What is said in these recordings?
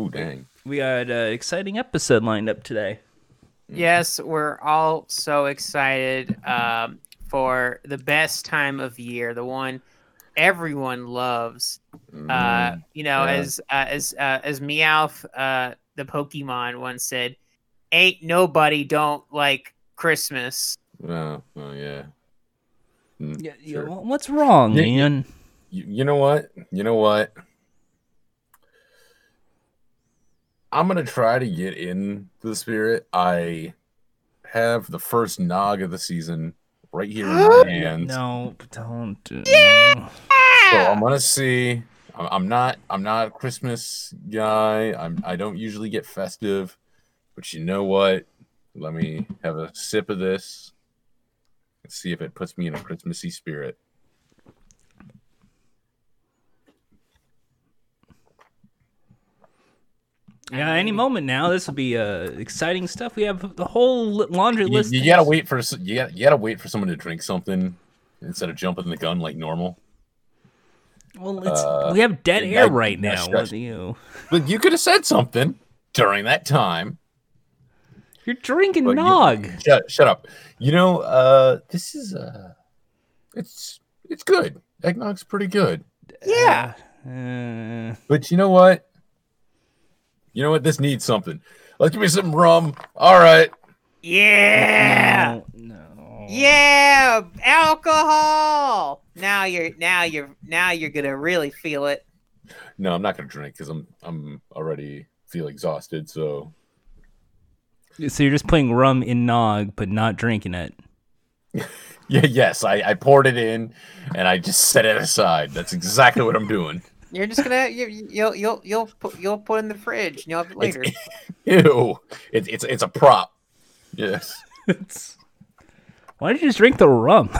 Ooh, dang. We got an exciting episode lined up today. Yes, we're all so excited um, for the best time of year, the one everyone loves. Uh, Mm, you know, yeah. as uh, as uh, as Meowth, uh, the Pokemon once said, "Ain't nobody don't like Christmas." oh, oh, yeah. Mm, Yeah, yeah, sure. wh- what's wrong, Yeah, yeah. Ian? You, you know what? You know what? I'm gonna try to get in the spirit. I have the first nog of the season right here in my hands. No, don't. do- So I'm gonna see. I'm I'm not. I'm not a Christmas guy. I'm. I don't usually get festive, but you know what? Let me have a sip of this and see if it puts me in a Christmassy spirit. Yeah, any moment now. This will be uh, exciting stuff. We have the whole laundry You, list. you gotta wait for you gotta, you gotta wait for someone to drink something instead of jumping the gun like normal. Well, it's, uh, we have dead air I- right yeah, now. What you? But you could have said something during that time. You're drinking But you- nog. Shut, shut up. You know, uh, this is uh, it's it's good. Eggnog's pretty good. Yeah. Uh, But you know what? You know what? This needs something. Let's give me some rum. All right. Yeah, no, no. yeah, alcohol. Now you're now you're now you're gonna really feel it. No, I'm not gonna drink because I'm I'm already feel exhausted. So So you're just putting rum in nog, but not drinking it. yeah, yes, I, I poured it in and I just set it aside. That's exactly what I'm doing. You're just gonna you, you'll you'll you'll put you'll put in the fridge and you'll have it later. Ew. It's it's it's a prop. Yes. Why did you just drink the rum?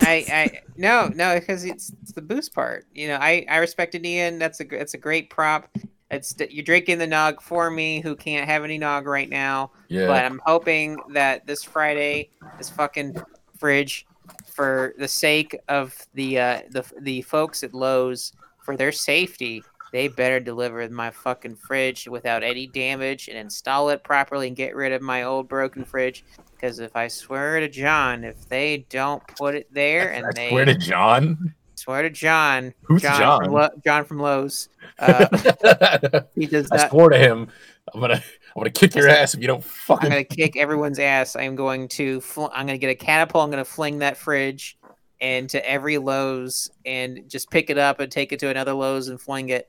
I, I no no because it's, it's the boost part. You know, I I respected Ian. That's a that's a great prop. It's you're drinking the nog for me, who can't have any nog right now. Yeah. But I'm hoping that this Friday, this fucking fridge, for the sake of the uh, the the folks at Lowe's, for their safety, they better deliver my fucking fridge without any damage and install it properly and get rid of my old broken fridge. Because if I swear to John, if they don't put it there and I they swear to John. swear to John, Who's John, John? From Lo- John from Lowe's, uh, he does Not- I swore to him. I'm gonna I'm gonna kick your ass if you don't I'm gonna kick everyone's ass. I'm going to. Fl- I'm gonna get a catapult. I'm gonna fling that fridge into every Lowe's and just pick it up and take it to another Lowe's and fling it,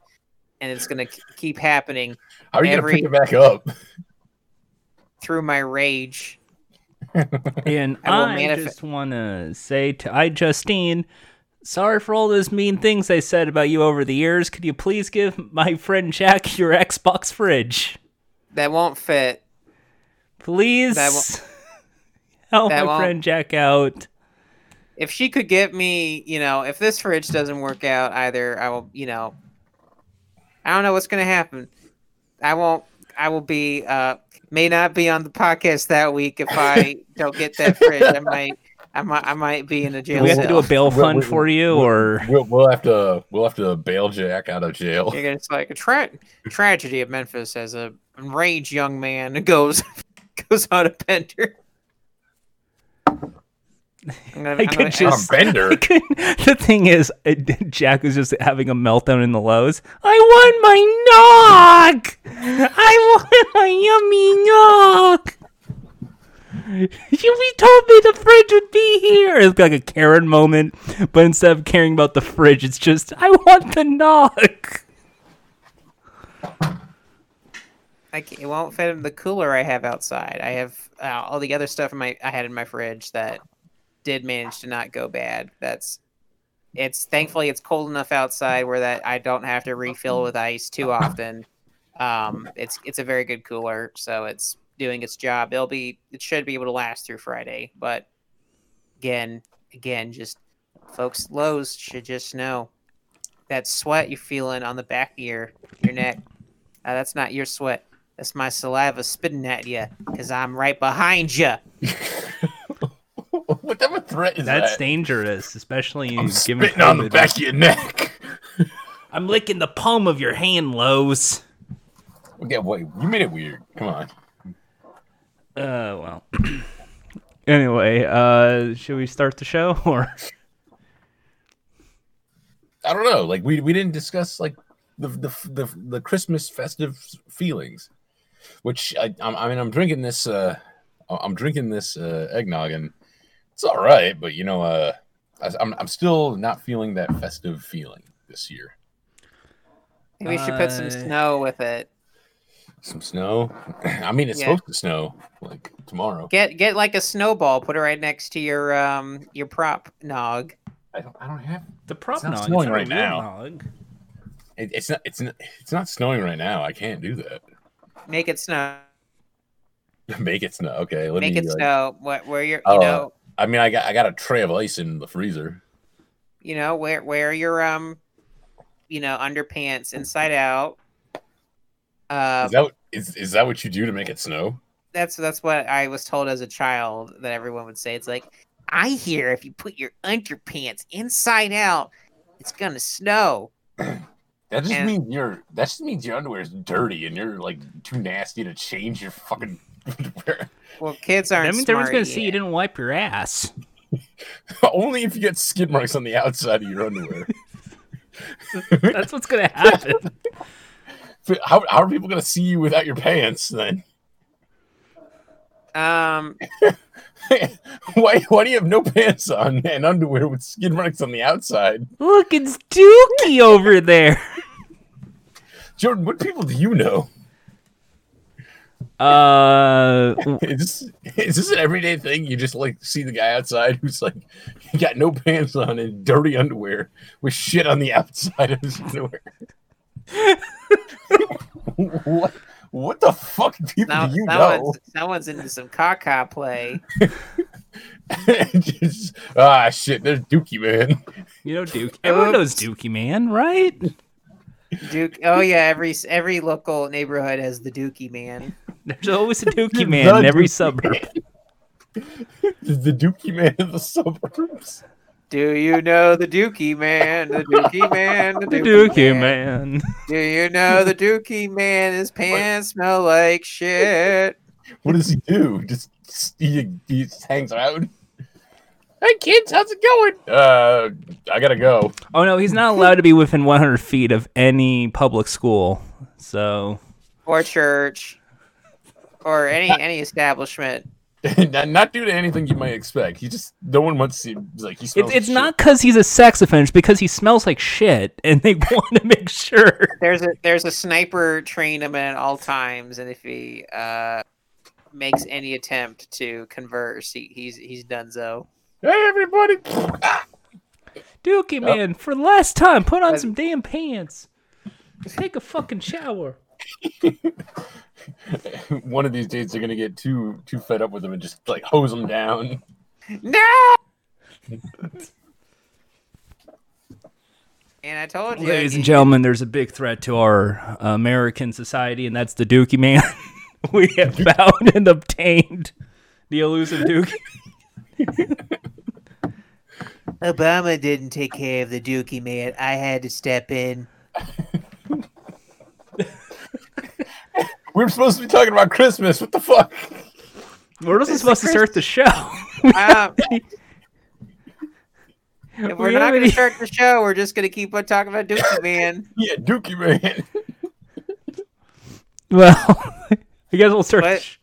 and it's gonna keep happening How are you every- gonna pick it back up? through my rage. And I I, manif- just want to say to I, Justine, sorry for all those mean things I said about you over the years. Could you please give my friend Jack your Xbox fridge? That won't fit. Please That won't- help that my won't- friend Jack out. If she could get me, you know, if this fridge doesn't work out either, I will, you know, I don't know what's gonna happen. I won't. I will be. uh May not be on the podcast that week if I don't get that fridge. I might. I might. I might be in a Do jail we have to do a cell. bail We'll- fund we- for you, we'll- or We'll, we'll have to we'll have to bail Jack out of jail. You're it's like a tra- tragedy of Memphis as a enraged young man goes goes on a bender. I'm gonna, I I'm could gonna just- On bender. The thing is, uh, Jack was just having a meltdown in the lows. I want my nog. I want my yummy nog. You told me the fridge would be here. It's like a Karen moment, but instead of caring about the fridge, it's just I want the nog. I can't, it won't fit in the cooler I have outside. I have uh, all the other stuff in my I had in my fridge that did manage to not go bad. That's it's thankfully it's cold enough outside where that I don't have to refill with ice too often. Um, it's it's a very good cooler, so it's doing its job. It'll be it should be able to last through Friday, but again, again, just folks, Lowe's should just know that sweat you're feeling on the back of your your neck. Uh, that's not your sweat. That's my saliva spitting at you because I'm right behind you. what type of threat is That's that? dangerous, especially I'm given spitting on the back of your neck. I'm licking the palm of your hand, Lowe's. Okay, wait, you made it weird. Come on. Uh, well. anyway, uh, should we start the show or? I don't know. Like we we didn't discuss like the the the, the Christmas festive feelings, which I I'm- I mean I'm drinking this uh I'm drinking this uh, eggnog and it's all right, but you know uh I, I'm I'm still not feeling that festive feeling this year. Maybe we should put some Uh, snow with it. Some snow. I mean it's Yeah. supposed to snow like tomorrow. Get get like a snowball. Put it right next to your um your prop nog. I don't I don't have The prop It's not nog, snowing not right now. nog. it, it's not it's not it's not snowing right now. I can't do that. Make it snow. Make it snow. Okay, let Make me it like- snow. What where you're you Oh, know I mean I got I got a tray of ice in the freezer. you know where where your um you know underpants inside out. Uh, Is that what- is is that what you do to make it snow? that's that's what I was told as a child that everyone would say. It's like I hear if you put your underpants inside out, it's gonna snow. That just And- means your that just means your underwear is dirty and you're like too nasty to change your fucking. Well, kids aren't. That means everyone's gonna see you didn't wipe your ass. Only if you get skid marks on the outside of your underwear. That's what's gonna happen. how, how are people gonna see you without your pants then? Um, why why do you have no pants on and underwear with skid marks on the outside? Look, it's Dookie over there. Jordan, what people do you know? Uh, Is this, is this an everyday thing? You just like see the guy outside who's like he got no pants on and dirty underwear with shit on the outside of his underwear. what? What the fuck people now, do you know? someone's, someone's into some caca play. Just- ah, shit. There's Dookie man. you know Dookie. Everyone knows Dookie, man, right? Duke. Oh yeah, every every local neighborhood has the Dookie man. There's always a Dookie man The in every Dookie suburb. the Dookie man of the suburbs. Do you know the Dookie man? The Dookie man. The The Dookie, Dookie man. man. Do you know the Dookie man? His pants smell like shit. What does he do? Just he, he just hangs around. Hey kids, how's it going? Uh, I gotta go. Oh no, he's not allowed to be within 100 feet of any public school. So Or church. Or any any establishment. not, not due to anything you might expect. He just no one wants to. He's like he smells. it's it's not because he's a sex offender. It's because he smells like shit, and they want to make sure. There's a there's a sniper train him at all times, and if he uh makes any attempt to converse, he, he's he's done so. Hey everybody! Dookie man, for the last time, put on some damn pants. Take a fucking shower. One of these days they're gonna get too too fed up with him and just like hose him down. No. and I told you, Ladies and gentlemen, there's a big threat to our uh, American society, and that's the Dookie man. we have found and obtained the elusive Dookie. Obama didn't take care of the Dookie man. I had to step in. We're supposed to be talking about Christmas. What the fuck? We're also supposed to start the show. Um, if we're We not going to start the show, we're just going to keep on talking about Dookie man. Yeah, Dookie man. well, I guess we'll start. the sh-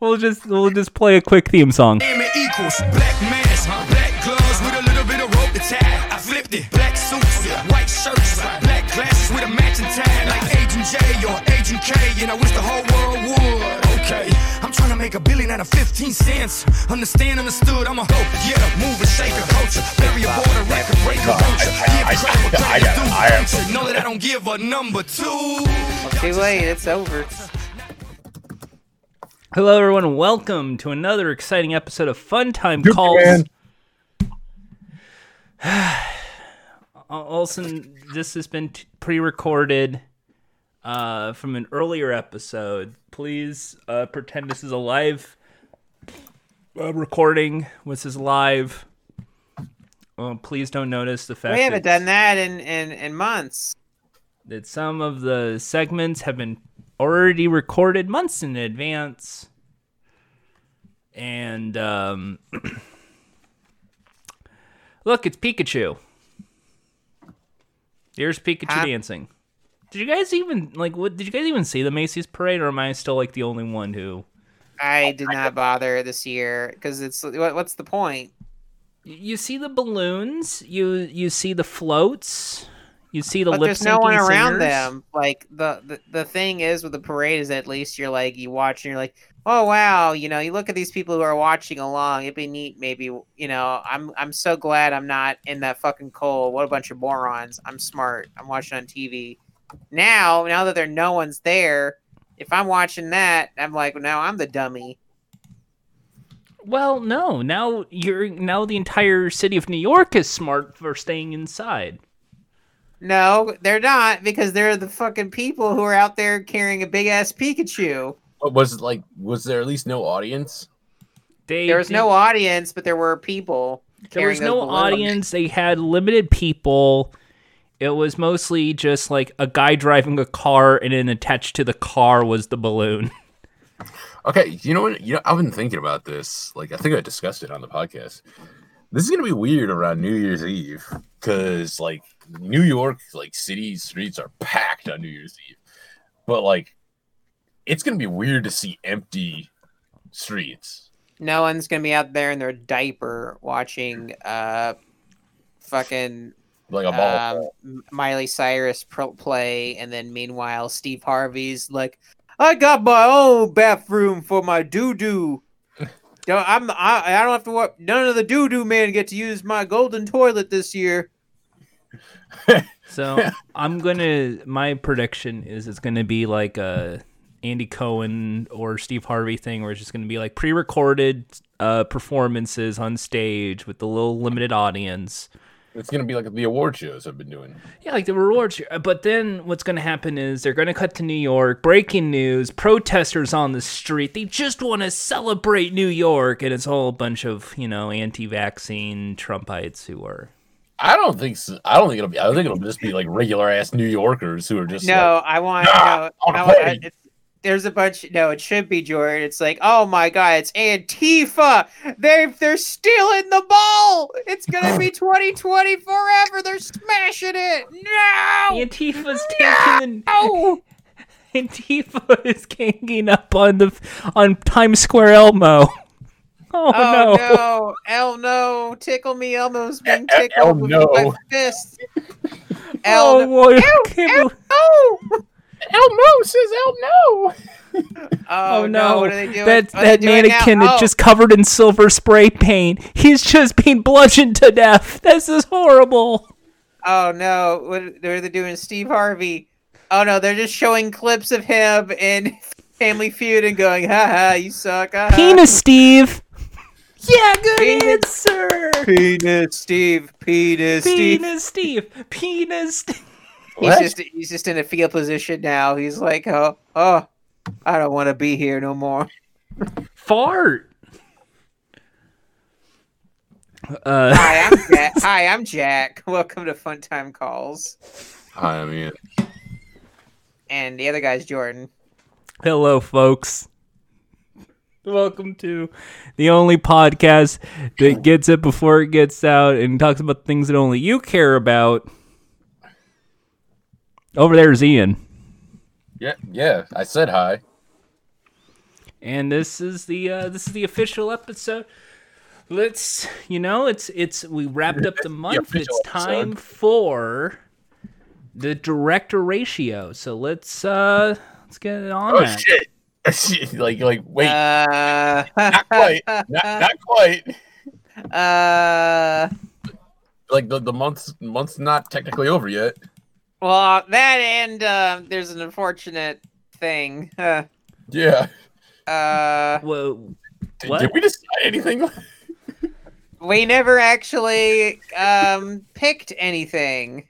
We'll just we'll just play a quick theme song. Equals black mask, black gloves with a little bit of rope tie. I flipped it, black suits, white shirts, black glasses with a matching tie, like Agent J or Agent K, and I wish the whole world would. Okay, I'm trying to make a billion out of 15 cents. Understand, understood, I'm a hope. Yeah, move and shake a culture, bury a border, record breaker, culture. Give credit where I- credit's I- due. I am- You should know that I don't give a number two. Too late. It's over. Hello, everyone, welcome to another exciting episode of Fun Time Dookie Calls. man. Olson, this has been t- pre-recorded uh, from an earlier episode. Please uh, pretend this is a live uh, recording. This is live. Uh, please don't notice the fact We haven't that, done that in, in, in months. that some of the segments have been already recorded months in advance. And um, look, it's Pikachu. Here's Pikachu dancing. Did you guys even like? What did you guys even see the Macy's parade, or am I still like the only one who? I did not bother this year because it's what, what's the point? You see the balloons. You you see the floats. You see the But lip there's no one around singers. them. Like the, the the thing is with the parade is at least you're like you watch and you're like, oh wow, you know, you look at these people who are watching along. It'd be neat, maybe you know. I'm I'm so glad I'm not in that fucking cold. What a bunch of morons. I'm smart. I'm watching on TV. Now, now that there no one's there, if I'm watching that, I'm like, now I'm the dummy. Well, no. Now you're now the entire city of New York is smart for staying inside. No, they're not because they're the fucking people who are out there carrying a big ass Pikachu. But was it like was there at least no audience? They There was did- no audience, but there were people. there was no balloons. audience. They had limited people. It was mostly just like a guy driving a car, and then attached to the car was the balloon. Okay, you know what? You know, I've been thinking about this. Like, I think I discussed it on the podcast. This is gonna be weird around New Year's Eve because, like, New York, like, city streets are packed on New Year's Eve. But like, it's gonna be weird to see empty streets. No one's gonna be out there in their diaper watching uh fucking Like a ball. um, Miley Cyrus pro- play, and then meanwhile Steve Harvey's like, "I got my own bathroom for my doo doo. Don't I'm I, I don't have to work. None of the doo doo men get to use my golden toilet this year." So I'm gonna. My prediction is it's gonna be like a Andy Cohen or Steve Harvey thing, where it's just gonna be like pre-recorded uh, performances on stage with the little limited audience. It's gonna be like the award shows I've been doing. Yeah, like the rewards. But then what's going to happen is they're going to cut to New York. Breaking news: protesters on the street. They just want to celebrate New York, and it's all a bunch of you know anti-vaccine Trumpites who are. I don't think so. I don't think it'll be. I think it'll just be like regular ass New Yorkers who are just No, like, I want Nah, no. I wanna I want- play. there's a bunch. No, it should be Jordan. It's like, oh my god, it's Antifa. They they're stealing the ball. It's gonna be 2020 forever. They're smashing it. No. Antifa's taking. The, Antifa is ganging up on the on Times Square Elmo. Oh, Oh no. no, El no, tickle me Elmo's being El- tickled El with no. my fist. El Oh, no. boy. El, Can't El, no. Elmo says Elmo. Oh, Oh no, what are they doing? That What they that doing now? mannequin Oh, just covered in silver spray paint. He's just being bludgeoned to death. This is horrible. Oh no, what, what are they doing? Steve Harvey. Oh no, they're just showing clips of him in Family Feud and going, haha, you suck. haha." Penis Steve. Yeah, good Penis. answer. Penis Steve. Penis Steve. Penis Steve. Penis Steve. He's just he's just in a fetal position now. He's like, oh, oh, I don't want to be here no more. Fart. Uh, Hi, I'm Jack. Hi, I'm Jack. Welcome to Fun Time Calls. Hi, I mean, And the other guy's Jordan. hello, folks. Welcome to the only podcast that gets it before it gets out and talks about things that only you care about. Over there's Ian. yeah, yeah. I said hi. and this is the uh, this is the official episode. Let's you know it's it's we wrapped up the month. official It's time episode. for the director ratio. So let's uh let's get it on Oh that. shit! like, like, wait, Uh, not quite, not, not quite. uh, Like the the month's month's not technically over yet. well, that and uh, there's an unfortunate thing. Uh, Yeah. uh, Whoa. Did, What? did we decide anything? we never actually um, picked anything.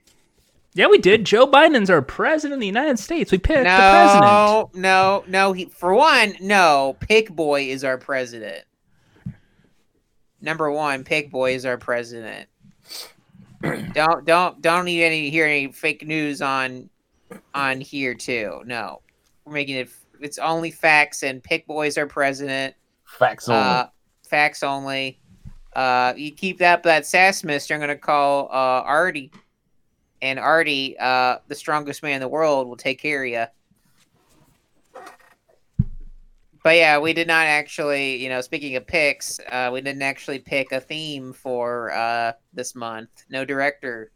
Yeah, we did. Joe Biden's our president of the United States. We picked the president. No, no, no. For one, no. Pick Boy is our president. Number one, Pick Boy is our president. don't don't don't need any hear any fake news on on here too. No, We're making it. It's only facts, and Pick Boys are president. Facts only. Uh, facts only. Uh, you keep that that sass mister. I'm gonna call uh Artie, and Artie, uh, the strongest man in the world, will take care of you. But yeah, we did not actually, you know, speaking of picks, uh, we didn't actually pick a theme for uh this month. No director.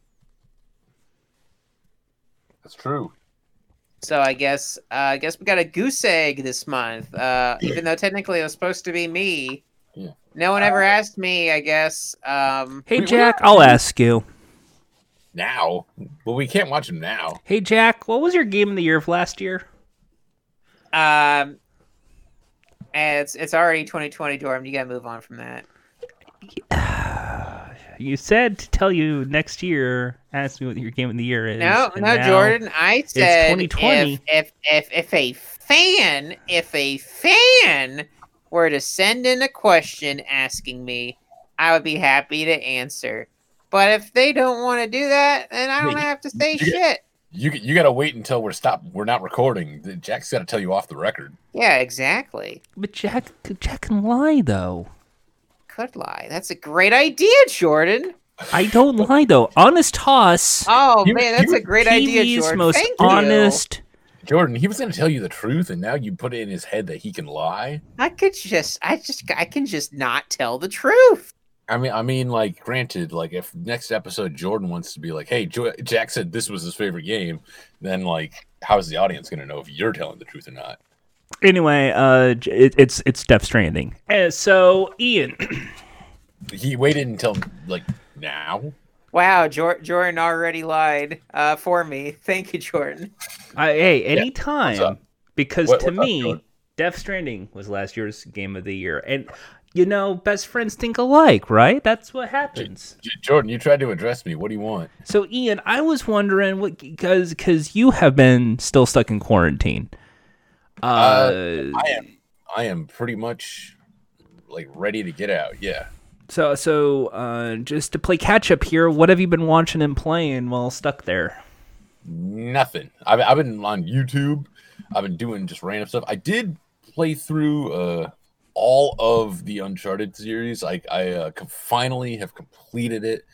That's true. So I guess uh, I guess we got a goose egg this month. Uh, even though technically it was supposed to be me. Yeah. No one ever asked me. I guess. Um, Hey We- Jack, I'll ask you. Now, well, we can't watch him now. Hey Jack, what was your game of the year of last year? um, and it's it's already 2020, Dorm. You gotta move on from that. You said to tell you next year. Ask me what your game of the year is. No, and no, Jordan. I said 2020. If, if if if a fan, if a fan were to send in a question asking me, I would be happy to answer. But if they don't want to do that, then I don't Yeah, have to say you- shit. You you got to wait until we're stop. We're not recording. Jack's got to tell you off the record. Yeah, exactly. But Jack, Jack can lie though. Could lie. That's a great idea, Jordan. I don't lie though. Honest Haas. Oh You- man, that's you- a great idea, Jordan. most Thank you. honest. Jordan, he was going to tell you the truth, and now you put it in his head that he can lie. I could just, I just, I can just not tell the truth. I mean, I mean, like, granted, like, if next episode Jordan wants to be like, "Hey, jo- Jack said this was his favorite game," then like, how is the audience going to know if you're telling the truth or not? Anyway, uh, it, it's it's Death Stranding. Uh, so Ian, He waited until like now. Wow, Jor- Jordan already lied uh, for me. Thank you, Jordan. I, hey, what's anytime up? because What- to what's up, me, Jordan? Death Stranding was last year's game of the year, and you know, best friends think alike, right? That's what happens. J- Jordan, you tried to address me. What do you want? So Ian, I was wondering what because because you have been still stuck in quarantine. Uh, I am, I am pretty much like ready to get out. Yeah. so so uh, just to play catch up here, what have you been watching and playing while stuck there? Nothing. I've, I've been on YouTube. I've been doing just random stuff. I did play through uh, all of the Uncharted series. I, I uh, com- finally have completed it,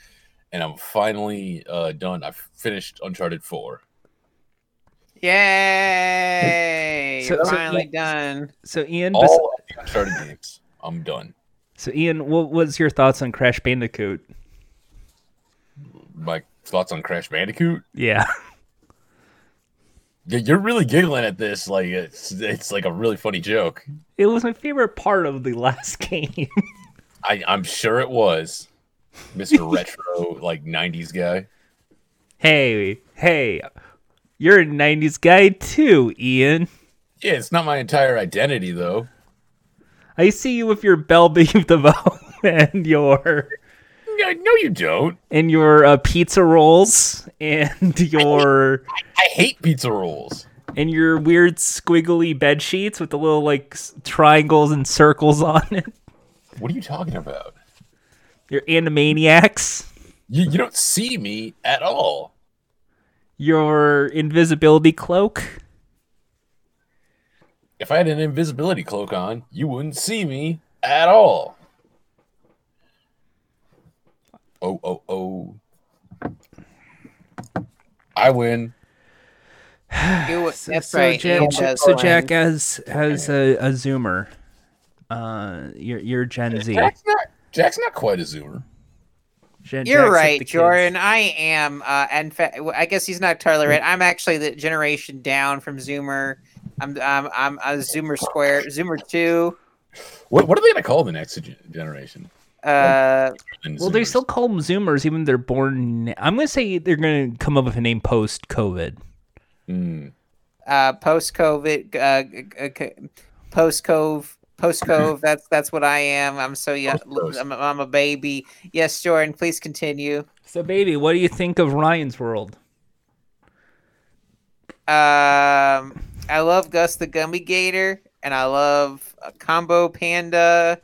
and I'm finally uh, done. I've finished Uncharted 4. Yay! So- You're so- finally done. So Ian, bes- All of the Uncharted games. I'm done. so Ian, what was your thoughts on Crash Bandicoot? My thoughts on Crash Bandicoot? Yeah. You're really giggling at this. Like it's it's like a really funny joke. It was my favorite part of the last game. I, I'm sure it was, Mr. Retro, like '90s guy. hey, hey, you're a 90s guy too, Ian. Yeah, it's not my entire identity though. I see you with your Bell Biv DeVoe and your No, no, you don't. and your uh, pizza rolls and your I hate pizza rolls. and your weird squiggly bed sheets with the little like triangles and circles on it. What are you talking about? Your Animaniacs. You, you don't see me at all. Your invisibility cloak. If I had an invisibility cloak on, you wouldn't see me at all. Oh, oh, oh. I win. You, So, that's so right. Jack, Ian Ja- does so. Jack, as as a, a Zoomer, uh, you're you're Gen Z. Jack's not, Jack's not quite a zoomer. Gen- You're Jack's right, the kids. Jordan. I am. Uh, in fact, I guess he's not entirely right. I'm actually the generation down from Zoomer. I'm I'm I'm a Zoomer Square, Zoomer two. What, what are they going to call the next generation? Uh, Well, they still call them Zoomers, even though they're born. I'm gonna say they're gonna come up with a name post COVID. Mm. uh, post COVID, uh, post cove, post cove. That's that's what I am. I'm so young. I'm, I'm a baby. Yes, Jordan. Please continue. So, baby, what do you think of Ryan's World? Um, I love Gus the Gummy Gator, and I love uh, Combo Panda.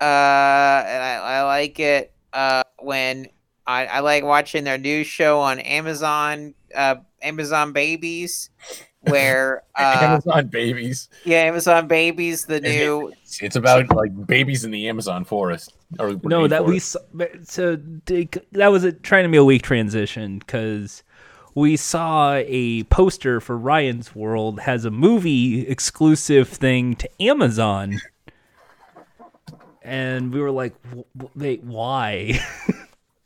Uh, and I, I like it uh, when I, I like watching their new show on Amazon. Uh, Amazon Babies. where uh, Amazon babies. yeah, Amazon Babies, the new It's, it's about like babies in the Amazon forest. Or No, that we saw, so that was a, trying to be a weak transition because we saw a poster for Ryan's World has a movie exclusive thing to Amazon, and we were like, "W- w- "Wait, why?"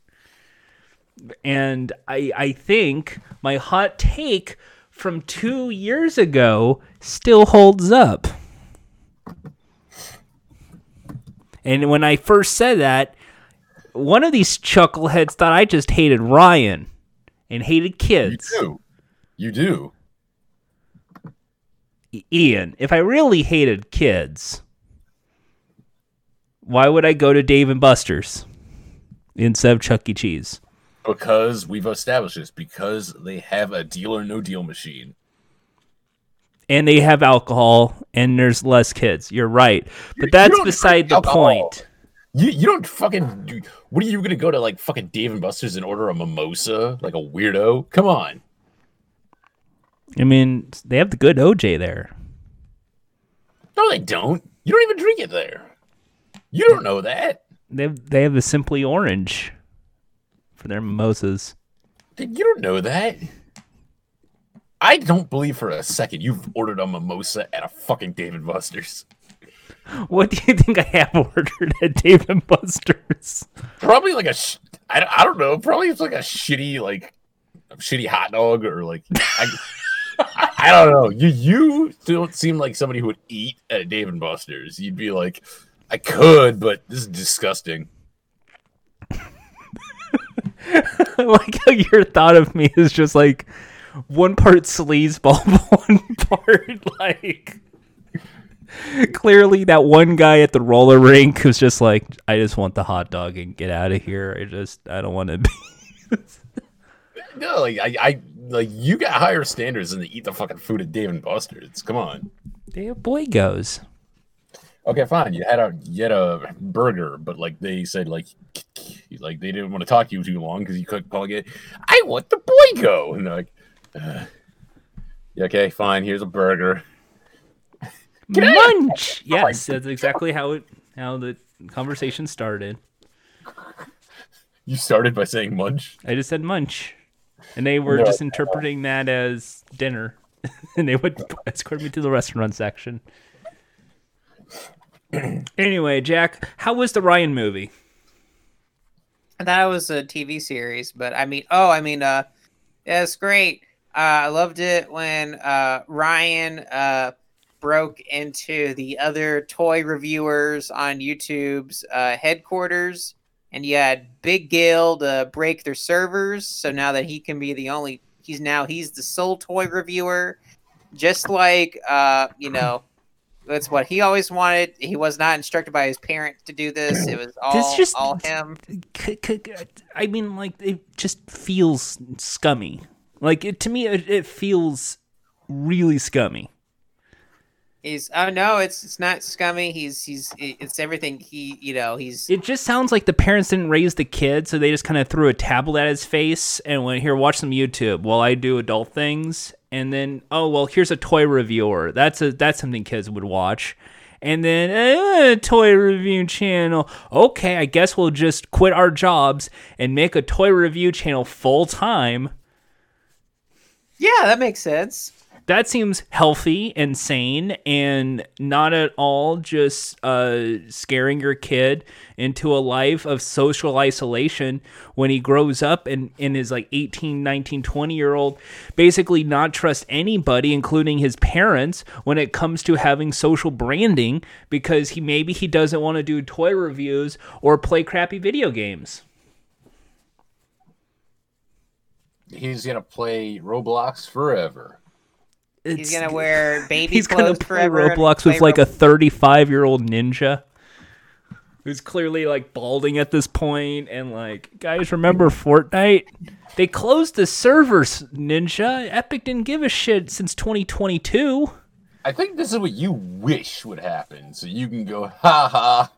and I I think my hot take from two years ago still holds up. And when I first said that, one of these chuckleheads thought I just hated Ryan and hated kids. You do. You do. Ian, if I really hated kids, why would I go to Dave and Buster's instead of Chuck E. Cheese? Because we've established this. Because they have a deal or no deal machine. And they have alcohol and there's less kids. You're right. But that's don't beside the alcohol. point. You you don't fucking. Do, what are you gonna go to like fucking Dave and Buster's and order a mimosa like a weirdo? Come on. I mean, they have the good OJ there. No, they don't. You don't even drink it there. You don't know that. They have, they have the Simply Orange for their mimosas. You don't know that. I don't believe for a second you've ordered a mimosa at a fucking David Buster's. What do you think I have ordered at Dave and Buster's? Probably like a. Sh- I, don't- I don't know. Probably it's like a shitty like a shitty hot dog or like. I, I, I don't know. You you don't seem like somebody who would eat at a Dave and Buster's. You'd be like, I could, but this is disgusting. Like how your thought of me is just like one part sleazeball, one part like clearly that one guy at the roller rink who's just like, I just want the hot dog and get out of here. I just I don't want to be. No, like I, I like you got higher standards than to eat the fucking food at Dave and Buster's. Come on. Have boy goes. Okay, fine. You had a you had a burger, but like they said, like like they didn't want to talk to you too long because you couldn't calling it. I want the boy go, and they're like, uh, yeah, okay, fine. Here's a burger. Munch. Yes, that's exactly how it how the conversation started. You started by saying munch. I just said munch. And they were No. just interpreting that as dinner. and they would escort me to the restaurant section. anyway, Jack, how was the Ryan movie? It was a TV series, but I mean, oh, I mean, uh, yeah, it's great. Uh, I loved it when uh, Ryan uh, broke into the other toy reviewers on YouTube's uh, headquarters, and you had Big Gil to break their servers. So now that he can be the only, he's now he's the sole toy reviewer, just like uh, you know. That's what he always wanted. He was not instructed by his parents to do this. It was all, just- all him. C- c- I mean, like, it just feels scummy. Like, it, to me, it, it feels really scummy. He's oh no, it's it's not scummy. He's he's it's everything. He you know he's It just sounds like the parents didn't raise the kid, so they just kind of threw a tablet at his face and went, "Here, watch some YouTube while I do adult things." And then, oh well, here's a toy reviewer. That's a that's something kids would watch. And then uh, toy review channel. Okay, I guess we'll just quit our jobs and make a toy review channel full time. yeah that makes sense. That seems healthy and sane and not at all just uh, scaring your kid into a life of social isolation when he grows up and, and is like 18 19 20 year old basically not trust anybody including his parents when it comes to having social branding because he maybe he doesn't want to do toy reviews or play crappy video games He's gonna play Roblox forever. He's It's- gonna wear baby he's gonna clothes play forever. and Roblox with play like Ro- a 35 year old ninja who's clearly like balding at this point and like guys remember Fortnite they closed the servers ninja Epic didn't give a shit since 2022 I think this is what you wish would happen, so you can go, ha ha.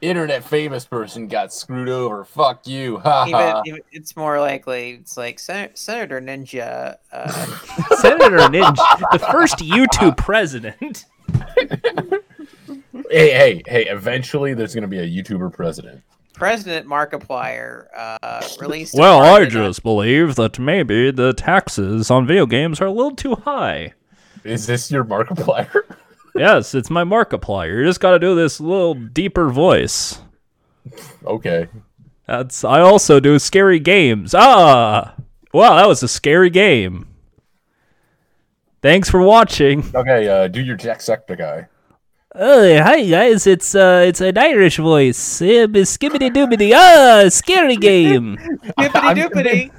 Internet famous person got screwed over. Fuck you. Ha Even, even it's more likely it's like Sen- Senator Ninja. Uh, Senator Ninja, the first YouTube president. Hey, hey, hey! Eventually, there's gonna be a YouTuber president. President Markiplier uh, released. Well, I part of the- just believe that maybe the taxes on video games are a little too high. Is this your Markiplier? Yes, it's my Markiplier. You just got to do this little deeper voice. okay. That's I also do scary games. Ah, wow, that was a scary game. Thanks for watching. Okay. Uh, do your Jacksepticeye. Oh, hi guys, it's uh, it's an Irish voice. Skibbity doobity. Ah, scary game. Dippity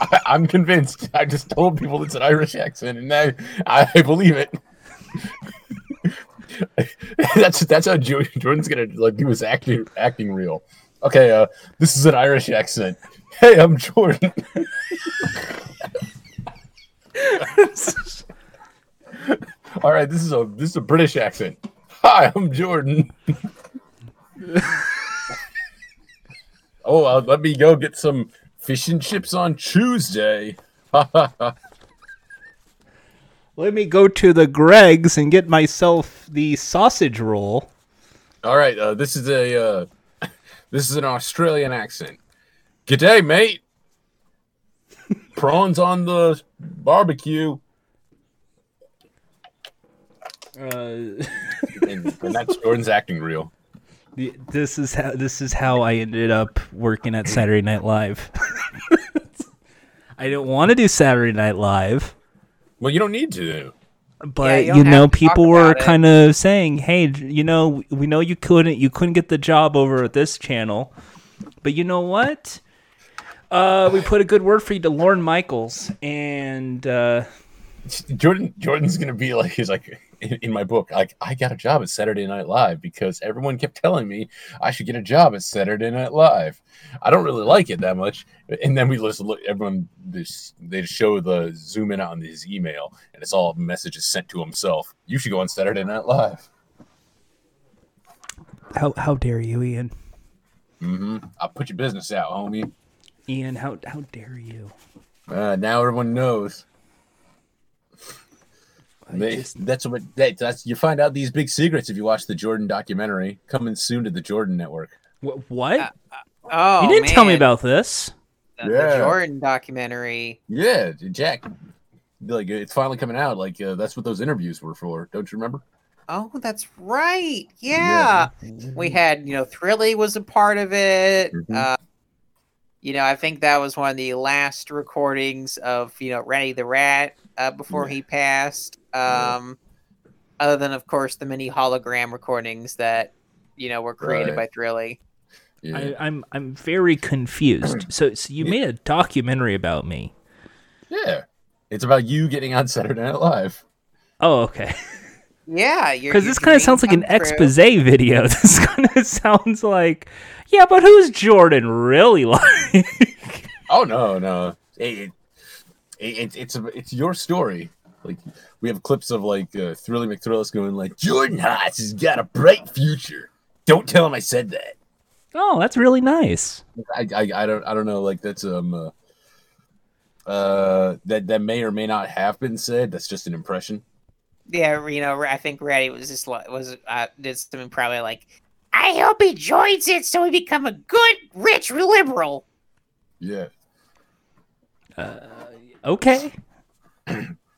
I'm. I, I'm convinced. I just told people it's an Irish accent, and now I believe it. that's that's how Jordan's gonna like do his acting acting reel. Okay, uh, this is an Irish accent. Hey, I'm Jordan. All right, this is a this is a British accent. Hi, I'm Jordan. oh, uh, let me go get some fish and chips on Tuesday. Let me go to the Greggs and get myself the sausage roll. All right, uh, this is a uh, this is an Australian accent. G'day, mate. Prawns on the barbecue, Uh, and, and that's Jordan's acting reel. this is how this is how I ended up working at Saturday Night Live. I didn't want to do Saturday Night Live. Well, you don't need to. but you you, know have to talk people were it. kind of saying hey you know we know you couldn't you couldn't get the job over at this channel but you know what uh we put a good word for you to Lorne Michaels and uh Jordan Jordan's gonna be like he's like in, in my book like I got a job at Saturday Night Live because everyone kept telling me I should get a job at Saturday Night Live. I don't really like it that much, and then we listen. Look, everyone this they show the zoom in on his email, and it's all messages sent to himself. You should go on Saturday Night Live. how how dare you Ian Mm-hmm. I'll put your business out, homie. Ian how how dare you Uh, now everyone knows. They- just- that's what that, that's you find out these big secrets if you watch the Jordan documentary coming soon to the Jordan Network. Wh- what Oh, you didn't tell me about this the, the Yeah. Jordan documentary. Yeah, Jack. Like it's finally coming out. Like uh, that's what those interviews were for. Don't you remember? Oh, that's right. Yeah. We had, you know, Thrilly was a part of it. Mhm. Uh, you know, I think that was one of the last recordings of, you know, Rennie the Rat uh, before Yeah. he passed. Um, Other than, of course, the many hologram recordings that, you know, were created Right. by Thrilly. Yeah. I, I'm I'm very confused so so you Yeah. made a documentary about me yeah. It's about you getting on Saturday Night Live. oh okay Yeah. Because this kind of sounds like an come true. expose video. This kind of sounds like, yeah, but who's Jordan really like? Oh no, no. It, it, it, it's a, it's your story. Like we have clips of like uh, Thrilly McThrillis going like Jordan Haas has got a bright future. Don't tell him I said that. oh, that's really nice. I, I, I don't I don't know like that's um uh, uh that that may or may not have been said. That's just an impression. Yeah, you know, I think Reddy was just was uh, did something probably like, I hope he joins it so he become a good rich liberal. Yeah. Okay.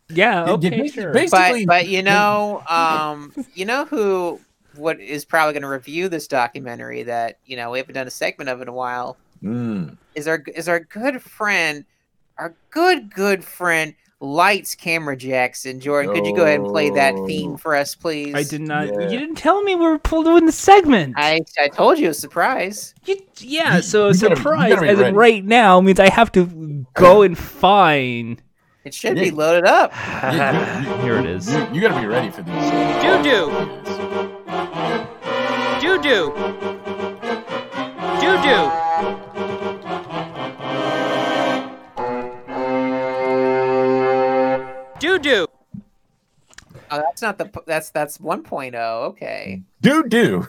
Yeah, Yeah, okay, sure. basi- But but you know, um, you know who what is probably going to review this documentary that you know we haven't done a segment of in a while Mm. is our is our good friend, our good good friend Lights Camera Jackson. Jordan, could you go ahead and play that theme Oh. for us, please? I did not. Yeah. You didn't tell me we were pulled doing the segment. I I told you a surprise. You, yeah, so you you surprise gotta be as in right now means I have to go and find. It should Yeah. be loaded up. Here it is. You, you got to be ready for these. Doo doo. Doo doo. Doo doo. Doo doo. Oh, that's not the that's that's 1.0. Okay. Do do.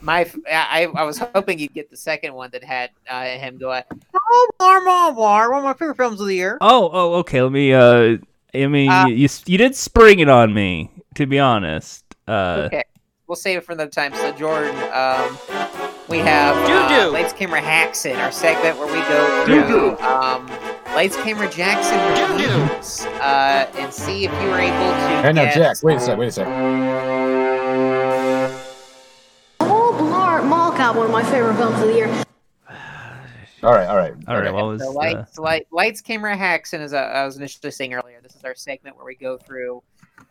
my I, I was hoping you'd get the second one that had uh, him go, "Oh, Mar Mar Mar," one of my favorite films of the year. Oh, oh, okay. Let me. Uh, I mean, Uh, you, you you did spring it on me. To be honest. Uh, Okay, we'll save it for another time. So Jordan, um, we have Doo-doo. uh, Lights Camera Jackson, our segment where we go through um, Lights Camera Jackson reviews uh, and see if you were able to. Hey, now, guess- Jack, wait a sec, wait a sec. Oh, Blart Mall Cop, one of my favorite films of the year. All right, all right. all right. okay. What was? So Uh, lights, light, lights, camera, Haxon, as I, I was initially saying earlier, this is our segment where we go through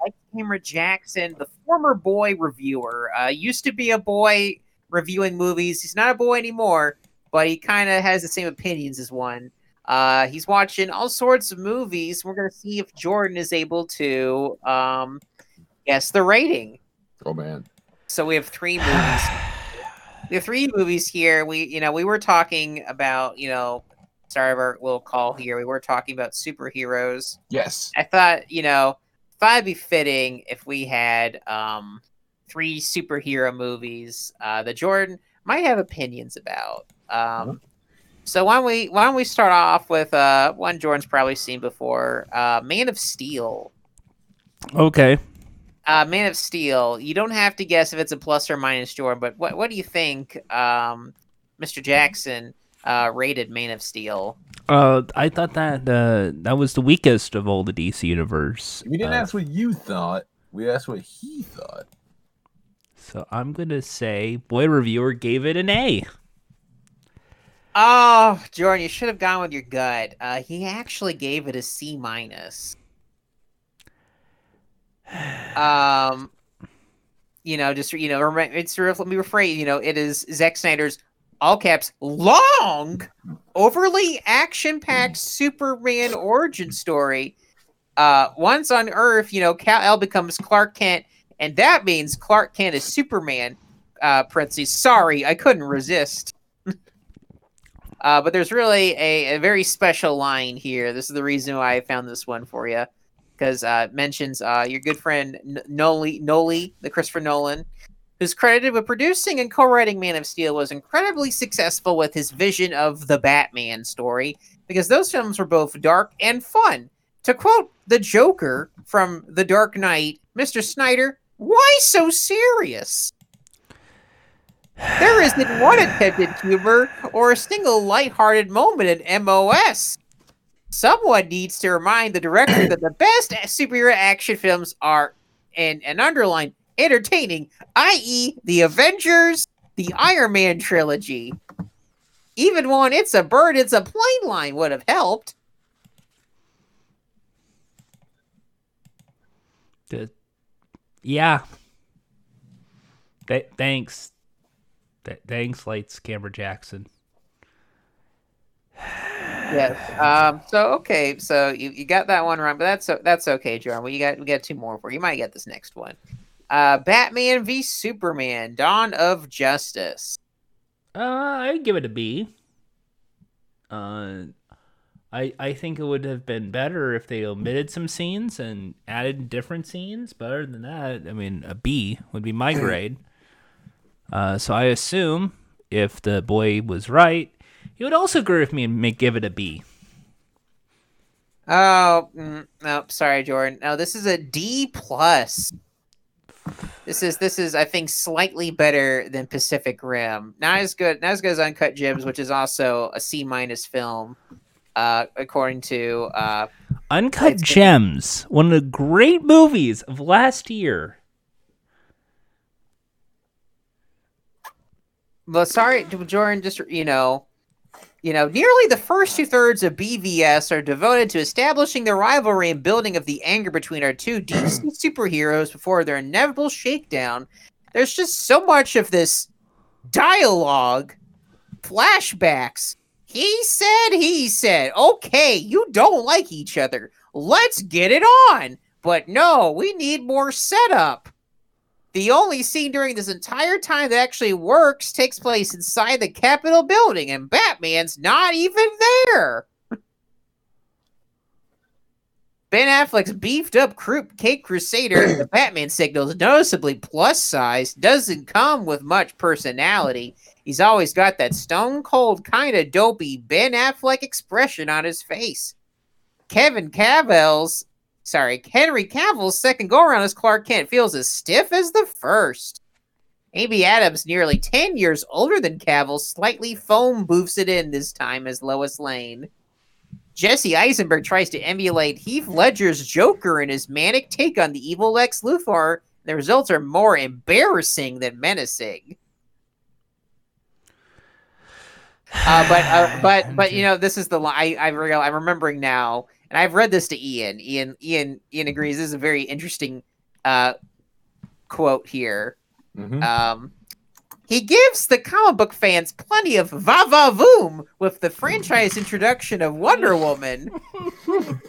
lights, camera, Jackson, the former boy reviewer. Uh, used to be a boy reviewing movies. He's not a boy anymore, but he kind of has the same opinions as one. Uh, he's watching all sorts of movies. We're gonna see if Jordan is able to um, guess the rating. Oh man. So we have three movies. we have three movies here. We, you know, we were talking about, you know, sorry of our little call here. We were talking about superheroes. Yes. I thought, you know, thought it'd be fitting if we had um three superhero movies uh, that Jordan might have opinions about. Um, so why don't we why don't we start off with uh one Jordan's probably seen before, uh, Man of Steel. okay. Uh, Man of Steel. You don't have to guess if it's a plus or minus, Jordan. But what what do you think, um, Mr. Jackson uh, rated Man of Steel? Uh, I thought that uh, that was the weakest of all the DC universe. We didn't Uh, ask what you thought. We asked what he thought. So I'm gonna say, boy reviewer gave it an A. Oh, Jordan, you should have gone with your gut. Uh, he actually gave it a C minus. Um, you know, just you know, remember, it's let me rephrase. You know, it is Zack Snyder's all caps long, overly action-packed Superman origin story. Uh, once on Earth, you know, Kal El becomes Clark Kent, and that means Clark Kent is Superman. Uh, parentheses. Sorry, I couldn't resist. Uh, but there's really a, a very special line here. This is the reason why I found this one for you, because uh, it mentions uh, your good friend N- Noli, Noli, the Christopher Nolan, who's credited with producing and co-writing Man of Steel, was incredibly successful with his vision of the Batman story, because those films were both dark and fun. To quote the Joker from The Dark Knight, Mr. Snyder, why so serious? Isn't one attempted humor or a single lighthearted moment in MOS. Someone needs to remind the director that the best superhero action films are, and, and underline, entertaining, i.e., the Avengers, the Iron Man trilogy. Even one It's a Bird, It's a Plane line would have helped. Yeah. Th- thanks. Th- thanks, lights, camera, Jackson. Yes. Um. So okay. So you, you got that one wrong, but that's that's okay, John. We got we got two more for you. You might get this next one. Uh, Batman v Superman: Dawn of Justice. Uh, I'd give it a B. Uh, I I think it would have been better if they omitted some scenes and added different scenes. But other than that, I mean, a B would be my grade. Uh, so I assume if the boy was right, he would also agree with me and make give it a B. Oh mm, no, sorry, Jordan. No, this is a D plus. This is this is I think slightly better than Pacific Rim. Not as good, not as good as Uncut Gems, which is also a C minus film, uh, according to uh, Uncut Gems, one of the great movies of last year. Well, sorry, Jordan. Just you know, you know, nearly the first two thirds of BVS are devoted to establishing the rivalry and building of the anger between our two DC superheroes before their inevitable shakedown. There's just so much of this dialogue, flashbacks. He said, he said, okay, you don't like each other. Let's get it on. But no, we need more setup. The only scene during this entire time that actually works takes place inside the Capitol building, and Batman's not even there. Ben Affleck's beefed up Cape Crusader, the Batman signal, is noticeably plus size, doesn't come with much personality. He's always got that stone cold, kind of dopey Ben Affleck expression on his face. Kevin Cavill's, sorry, Henry Cavill's second go around as Clark Kent feels as stiff as the first. Amy Adams, nearly 10 years older than Cavill, slightly foam boofs it in this time as Lois Lane. Jesse Eisenberg tries to emulate Heath Ledger's Joker in his manic take on the evil Lex Luthor. The results are more embarrassing than menacing. Uh, but uh, but but you know this is the I I real I'm remembering now, and I've read this to Ian. Ian Ian Ian agrees. This is a very interesting uh, quote here. Mhm. Um, he gives the comic book fans plenty of va va voom with the franchise introduction of Wonder Woman.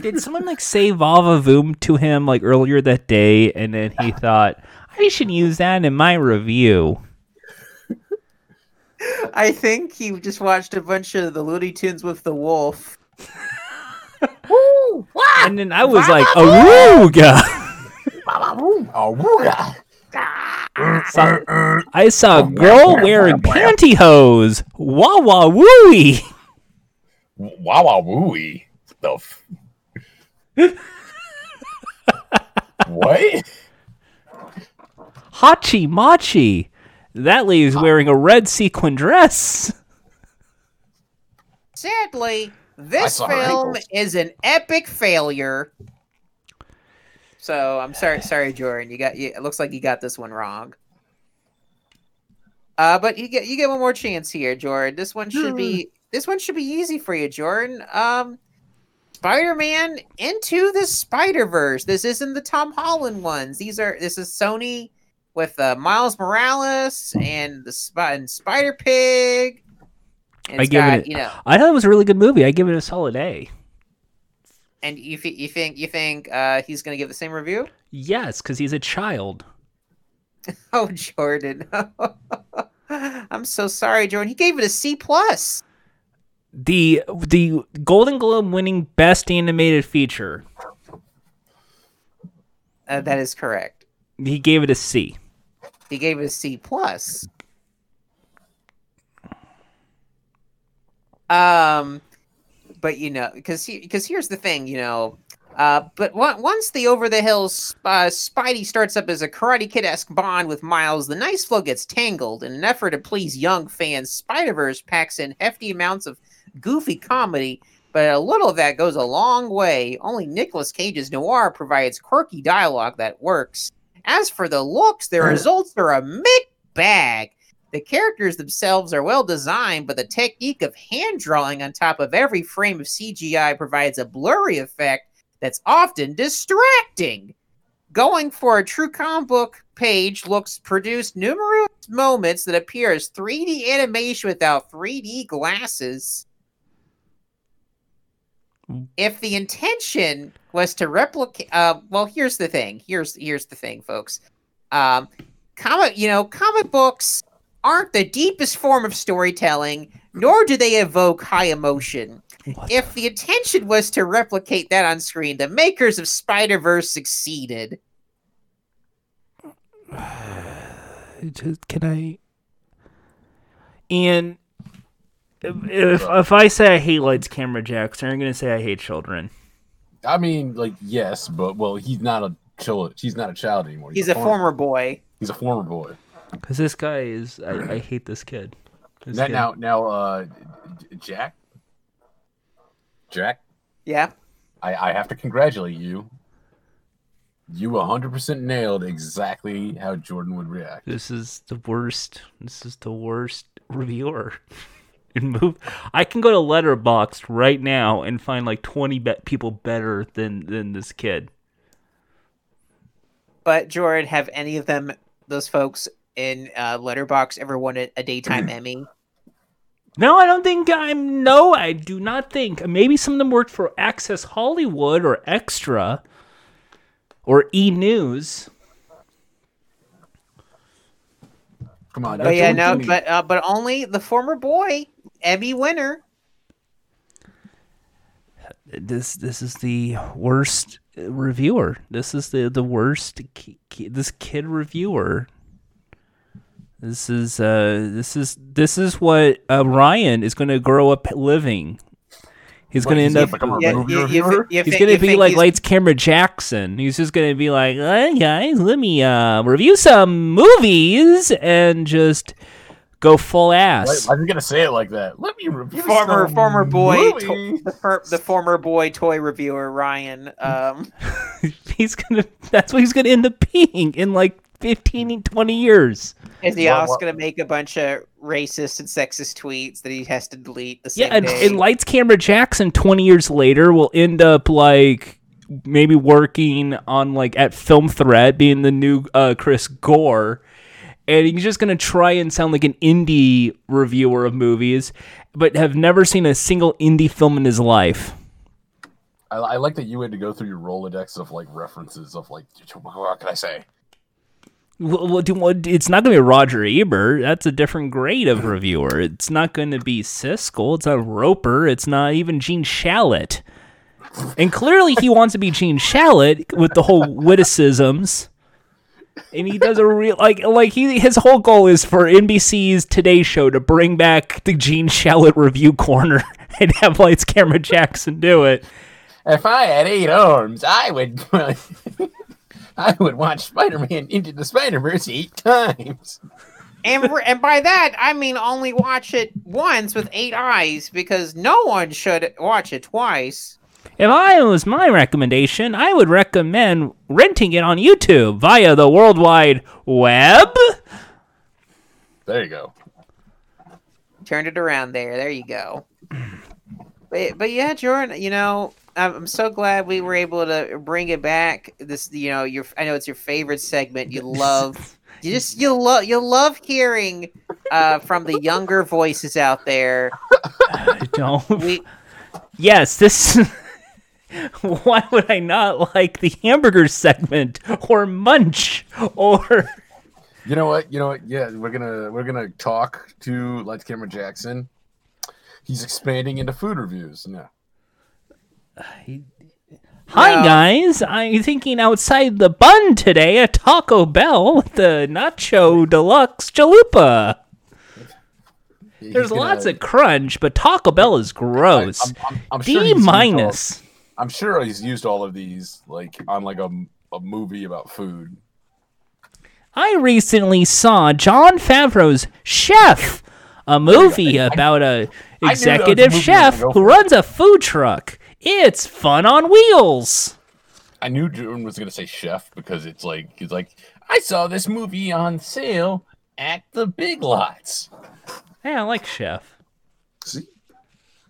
Did someone like say Vava Voom to him like earlier that day, and then he thought I should use that in my review? I think he just watched a bunch of the Looney Tunes with the wolf. Woo! Wah! And then I was like, Aruga. Oh, wooga. Saw- I saw a girl wearing pantyhose. Wah wah wooey. Wow, wow, wooey. The f- what? Hachi machi. That lady's wearing a red sequin dress. Sadly, this film ankles. is an epic failure. So I'm sorry, sorry, Jordan. You got you, it looks like you got this one wrong. Uh, but you get you get one more chance here, Jordan. This one should be this one should be easy for you, Jordan. Um, Spider-Man into the Spider-Verse. This isn't the Tom Holland ones. These are this is Sony with uh, Miles Morales and the Sp- and Spider Pig. I give got, it. you know, I thought it was a really good movie. I give it a solid A. And you thi- you think you think uh, he's gonna give the same review? Yes, because he's a child. Oh, Jordan. I'm so sorry, Jordan. He gave it a C plus. The the Golden Globe winning Best Animated Feature. Uh, that is correct. He gave it a C. He gave it a C plus. Um, but you know, because because here's the thing, you know. Uh, but on- once the over the hills uh, Spidey starts up as a Karate Kid esque bond with Miles, the nice flow gets tangled. In an effort to please young fans, Spider Verse packs in hefty amounts of goofy comedy, but a little of that goes a long way. Only Nicolas Cage's noir provides quirky dialogue that works. As for the looks, the results are a mixed bag. The characters themselves are well designed, but the technique of hand drawing on top of every frame of CGI provides a blurry effect that's often distracting. Going for a true comic book page looks produced numerous moments that appear as 3D animation without 3D glasses. If the intention was to replicate, uh, well, here's the thing. Here's here's the thing, folks. Um, comic, you know, comic books aren't the deepest form of storytelling, nor do they evoke high emotion. What If the intention was to replicate that on screen, the makers of Spider Verse succeeded. Just- Can I? And if, if if I say I hate lights, camera, jacks, I'm gonna say I hate children. I mean, like, yes, but well, he's not a child. He's not a child anymore. He's a former boy. He's a former boy. Because this guy is, I, I hate this kid. This Now, kid- now, now, uh, Jack, Jack, Yeah. I, I have to congratulate you. You 100% nailed exactly how Jordan would react. This is the worst. This is the worst reviewer. In move. I can go to Letterboxd right now and find like 20 be- people better than than this kid. But Jordan, have any of them, those folks in uh, Letterboxd, ever won a, a daytime Emmy? No, I don't think I'm. No, I do not think. Maybe some of them worked for Access Hollywood or Extra or E News. Come on. But yeah, no, but uh, but only the former boy Emmy winner. this this is the worst reviewer. This is the the worst. ki- ki- This kid reviewer. This is uh this is this is what uh, Ryan is going to grow up living. He's going to end up. become Yeah, you- you reviewer? thi- you He's gonna be like he's- Lights Camera Jackson. He's just gonna be like, "Hey guys, let me uh, review some movies and just go full ass." why are you gonna say it like that? Let me review former some former boy to- the, fir- the former boy toy reviewer Ryan um he's gonna. That's what he's gonna end up being in like 15, 20 years. is he What- also what- gonna make a bunch of racist and sexist tweets that he has to delete the same Yeah, and, day and Lights Camera Jackson twenty years later will end up like maybe working on like at Film Threat, being the new uh, Chris Gore, and he's just gonna try and sound like an indie reviewer of movies, but have never seen a single indie film in his life. I, I like that you had to go through your Rolodex of like references of like what can I say? Well, well, it's not going to be Roger Ebert. That's a different grade of reviewer. It's not going to be Siskel. It's not Roeper. It's not even Gene Shalit. And clearly, he wants to be Gene Shalit with the whole witticisms. And he does a real like like he his whole goal is for NBC's Today Show to bring back the Gene Shalit review corner and have Lights Camera Jackson do it. If I had eight arms, I would I would watch Spider-Man Into the Spider-Verse eight times. and and by that I mean only watch it once with eight eyes because no one should watch it twice If I was my recommendation, I would recommend renting it on YouTube via the World Wide Web. There you go. turned it around there. There you go. But, but yeah, Jordan, you know, I'm, I'm so glad we were able to bring it back. This, you know, your I know it's your favorite segment. You love, you just you love you love hearing uh, from the younger voices out there. Don't. We Yes, this. Why would I not like the hamburger segment or Munch or? You know what? You know what? Yeah, we're gonna we're gonna talk to Lights Camera Jackson. He's expanding into food reviews now. Hi Yeah. guys, I'm thinking outside the bun today at Taco Bell with the Nacho Deluxe Chalupa. He's There's gonna- lots of crunch, but Taco Bell is gross. I'm, I'm, I'm D he's used all- minus. I'm sure he's used all of these like on like a, a movie about food. I recently saw Jon Favreau's Chef, a movie about a executive a movie you were chef who runs a food truck. It's fun on wheels. I knew Jordan was gonna say chef because it's like he's like I saw this movie on sale at the Big Lots. Yeah, I like Chef. See,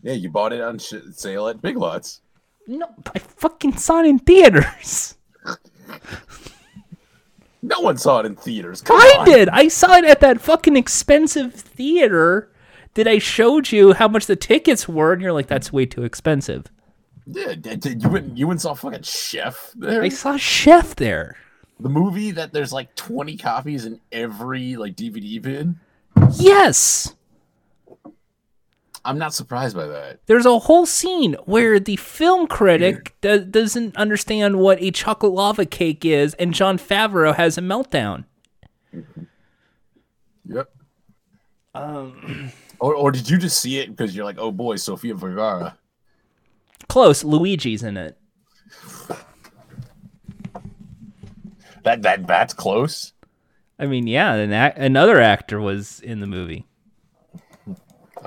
yeah, you bought it on sh- sale at Big Lots. No, I fucking saw it in theaters. No one saw it in theaters. Come I on. did. I saw it at that fucking expensive theater that I showed you how much the tickets were, and you're like, "That's way too expensive." Yeah, you went you went and saw fucking Chef there. I saw Chef there. The movie that there's like 20 copies in every like DVD bin. Yes. I'm not surprised by that. There's a whole scene where the film critic do- doesn't understand what a chocolate lava cake is, and Jon Favreau has a meltdown. Yep. Um. Or, or did you just see it because you're like, oh boy, Sofia Vergara? Close. Luigi's in it. That that that's close. I mean, yeah, an another actor was in the movie.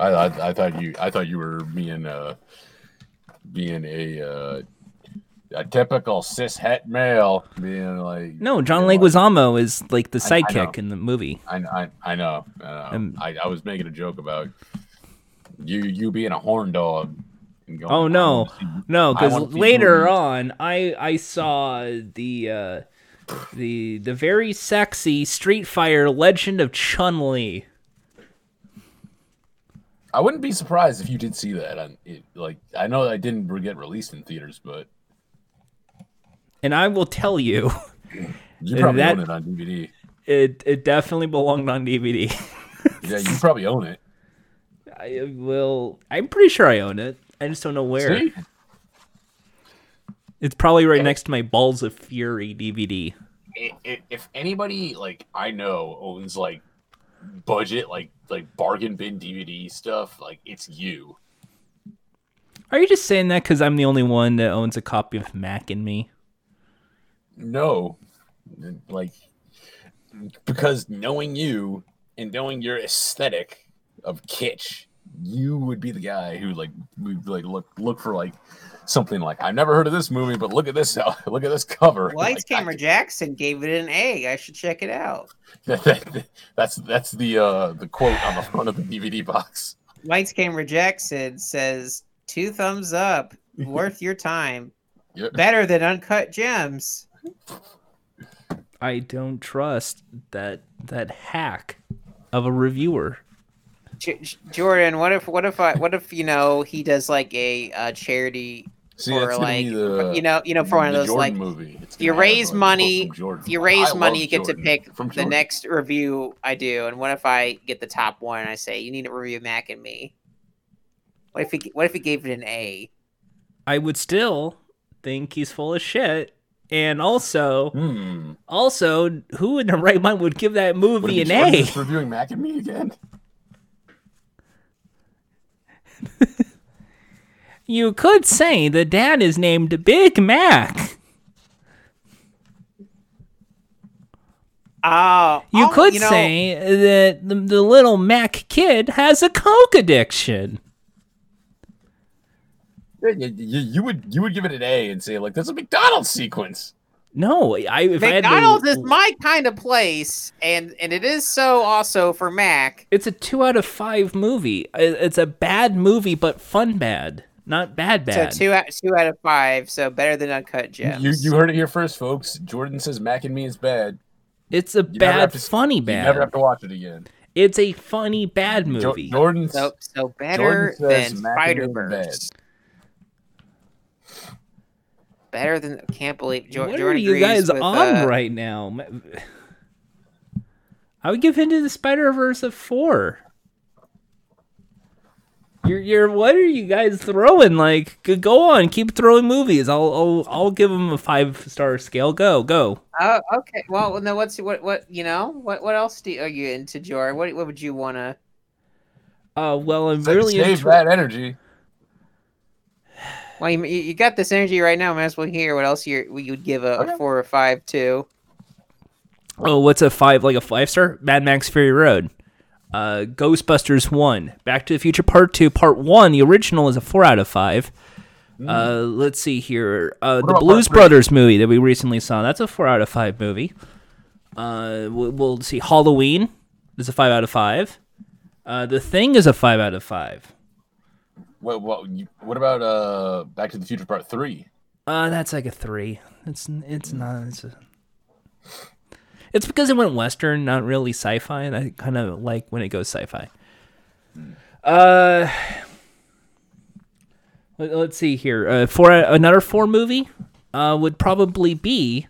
I, I I thought you I thought you were being uh being a uh a typical cis het male being like No, John Leguizamo is like the sidekick in the movie. I I I know. I, know. Um, I I was making a joke about you you being a horn dog. and going, Oh no, see- no! Because later movies." on, I I saw the uh, the the very sexy Street Fighter Legend of Chun Li. I wouldn't be surprised if you did see that. On it, like I know that I didn't get released in theaters, but And I will tell you, you probably that- own it on DVD. it it definitely belonged on DVD. Yeah, you probably own it. I will. I'm pretty sure I own it. I just don't know where. See? It's probably right next to my Balls of Fury DVD. i- i- if anybody like I know owns like budget like like bargain bin DVD stuff, like it's you. Are you just saying that because I'm the only one that owns a copy of Mac and Me? No, like because knowing you and knowing your aesthetic of kitsch, you would be the guy who like would like look look for like something like I've never heard of this movie, but look at this look at this cover. Lights Like, I- Camera Jackson gave it an A. I should check it out. that's that's the uh the quote on the front of the DVD box. Lights Camera Jackson says two thumbs up, worth your time, Yep. better than Uncut Gems. I don't trust that that hack of a reviewer. J- J- Jordan, what if what if I what if you know he does like a uh, charity See, or like the you know you know for one of those Jordan like movie. You raise like, money- from Jordan. if you raise love money you get Jordan. to pick From the next review I do and what if I get the top one and I say you need to review Mac and me what if he what if he gave it an A I would still think he's full of shit. And also, Hmm. also, who in the right mind would give that movie an A? reviewing Mac and Me again. You could say the dad is named Big Mac. oh You oh, could know, say that the, the little Mac kid has a coke addiction. Yeah, You, you, you would you would give it an A and say like that's a McDonald's sequence. No, I if I McDonald's is my kind of place and and it is so also for Mac It's a two out of five movie. It's a bad movie, but fun bad, not bad bad. so two out two out of five so better than Uncut Gems You you heard it here first, folks. Jordan says Mac and Me is bad. it's a You bad, to s- funny You bad. never have to watch it again. It's a funny bad Jo- movie. Jordan's so so better says than Mac and Me is Spider Verse bad. Better than can't believe jo- what Jordan are you agrees guys with, on uh, right now? I would give Into the Spider Verse a four. You're, you're. What are you guys throwing? Like, go on, keep throwing movies. I'll, I'll, I'll give them a five star scale. Go, go. Oh, okay. Well, no. What's what? What you know? What? What else do you, are you into, Jordan? What? What would you want to? Uh, well, I'm Sa- really save into. that energy. Well, you, you got this energy right now. Might as well hear what else you you would give a, Okay. a four or five to. Oh, what's a five? Like a five star? Mad Max Fury Road. Uh, Ghostbusters one. Back to the Future Part two. Part one. The original is a four out of five. Uh, let's see here. Uh, the. Blues? Brothers movie that we recently saw. That's a four out of five movie. Uh, we'll, we'll see. Halloween is a five out of five. Uh, the Thing is a five out of five. What what what about uh Back to the Future Part Three? Uh, that's like a three. It's it's not. It's, a, it's because it went western, not really sci-fi, and I kind of like when it goes sci-fi. Uh, let, us see here. Uh, for a, another four movie, uh, would probably be,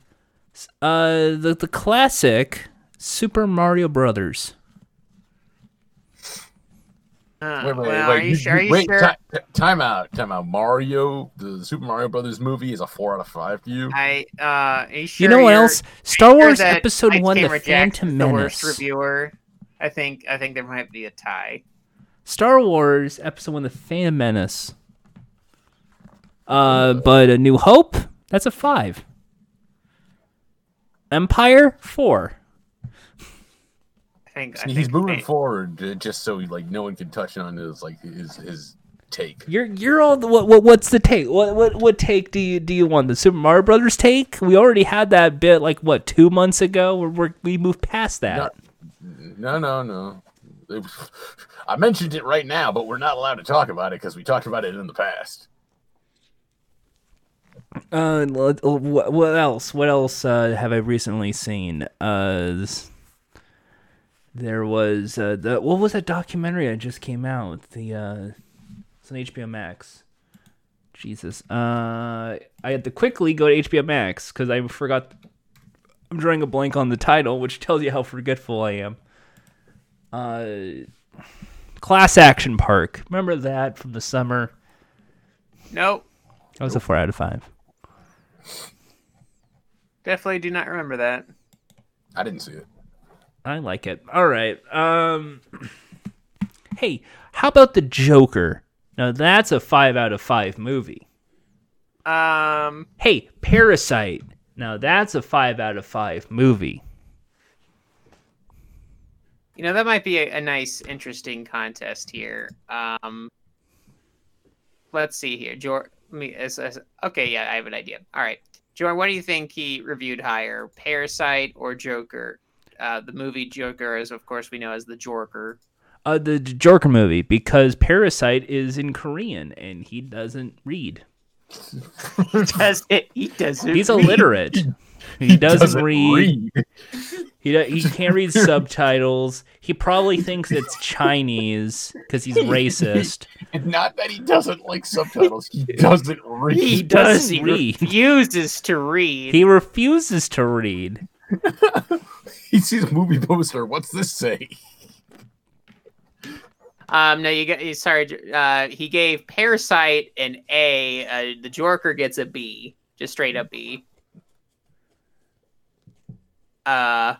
uh, the the classic Super Mario Brothers. Uh, Wait, wait, well, wait, are you, sure? Are you wait, sure? ti- ti- time out, time out. Mario, the Super Mario Brothers movie is a four out of five for you. I uh, are you sure? you know what else? Star Wars that Episode Lights One: The Jackson's Phantom the worst Menace. reviewer. I think I think there might be a tie. Star Wars Episode One: The Phantom Menace. Uh, but A New Hope, that's a five. Empire, four. I think I He's think moving Fan- forward uh, just so like no one can touch on his like his his take. You're you're all the, what, what what's the take? What what what take do you do you want? The Super Mario Brothers take? We already had that bit like what two months ago. We're, we're we moved past that. No, no, no. It- I mentioned it right now, but we're not allowed to talk about it because we talked about it in the past. Uh, what, what else? What else uh, have I recently seen? Uh, this- there was uh, the what was that documentary that just came out? The uh, it's on HBO Max. Jesus, uh, I had to quickly go to HBO Max because I forgot. I'm drawing a blank on the title, which tells you how forgetful I am. Uh, Class Action Park. Remember that from the summer? Nope. That was a four out of five. Definitely do not remember that. I didn't see it. I like it. All right. Um Hey, how about the Joker? Now that's a 5 out of 5 movie. Um, Hey, Parasite. Now that's a 5 out of 5 movie. you know that might be a, a nice, interesting contest here. Um, let's see here, George. Me, as, as, okay, yeah, I have an idea. All right, Jordan, what do you think he reviewed higher, Parasite or Joker? Uh, the movie Joker, is, of course we know as the Jorker. Uh the J- Joker movie because Parasite is in Korean and he doesn't read. He does it. He does it. He's illiterate. He, doesn't, read. He he can't read subtitles. He probably thinks it's Chinese because he's racist. And not that he doesn't like subtitles, he doesn't read. He doesn't does. He read. refuses to read. He refuses to read. He sees a movie poster. What's this say? Um, no, you got. you- Sorry, uh, he gave Parasite an A. Uh, the Joker gets a B, just straight up B. Uh,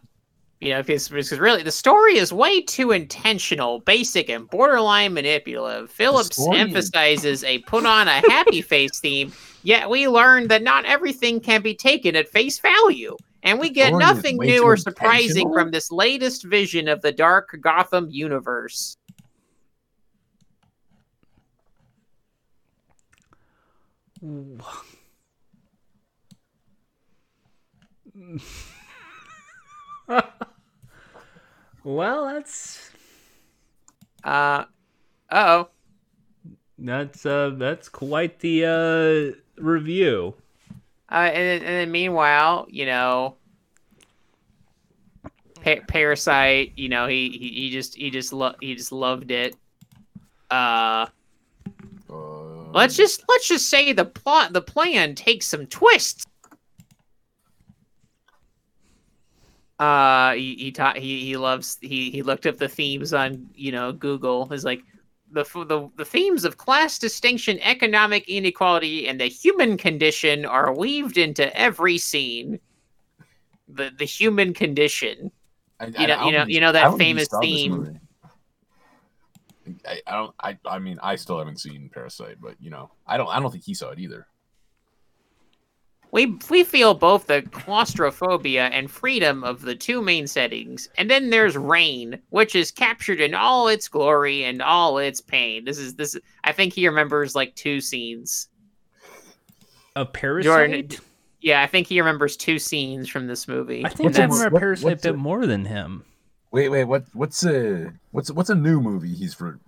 you know, because because really the story is way too intentional, basic, and borderline manipulative. Phillips emphasizes a put on a happy face theme, yet we learn that not everything can be taken at face value. And we get nothing new or surprising from this latest vision of the dark Gotham universe. Well, that's Uh oh. that's uh that's quite the uh review. Uh, and, then- and then meanwhile, you know, pa- Parasite, you know, he he, he just he just lo- he just loved it. Uh, Uh, let's just let's just say the plot the plan takes some twists. Uh, he he taught he he loves he he looked up the themes on you know Google. Is like the the the themes of class distinction, economic inequality, and the human condition are weaved into every scene. The the human condition. I, you know- I you know- you know that I don't think he famous theme. I, I don't. I. I mean, I still haven't seen Parasite, but you know, I don't. I don't think he saw it either. We we feel both the claustrophobia and freedom of the two main settings, and then there's rain, which is captured in all its glory and all its pain. This is this. I think he remembers like two scenes. A parasite. Jordan, Yeah, I think he remembers two scenes from this movie. I think I that's- remember what- Parasite a bit more than him. Wait, wait. What? What's a? What's what's a new movie he's for?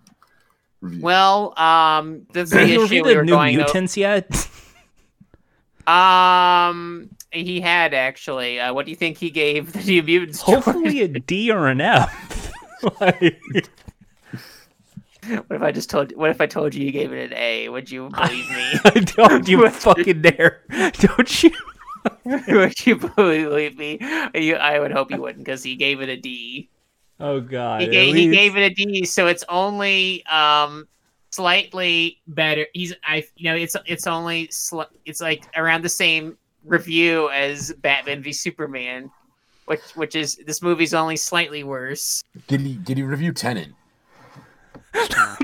reviewed? well, um, that's the issue we the were New going. o- Mutants yet? Um, he had actually. Uh, what do you think he gave the New Mutants? Hopefully a D or an F. Like, What if I just told? What if I told you you gave it an A? Would you believe me? don't you fucking dare! Don't you? would you believe me? You, I would hope you wouldn't, because he gave it a D. Oh God! He gave, he gave it a D, so it's only um slightly better. He's I you know it's it's only sli- it's like around the same review as Batman v Superman, which which is this movie's only slightly worse. did he did he review Tenet?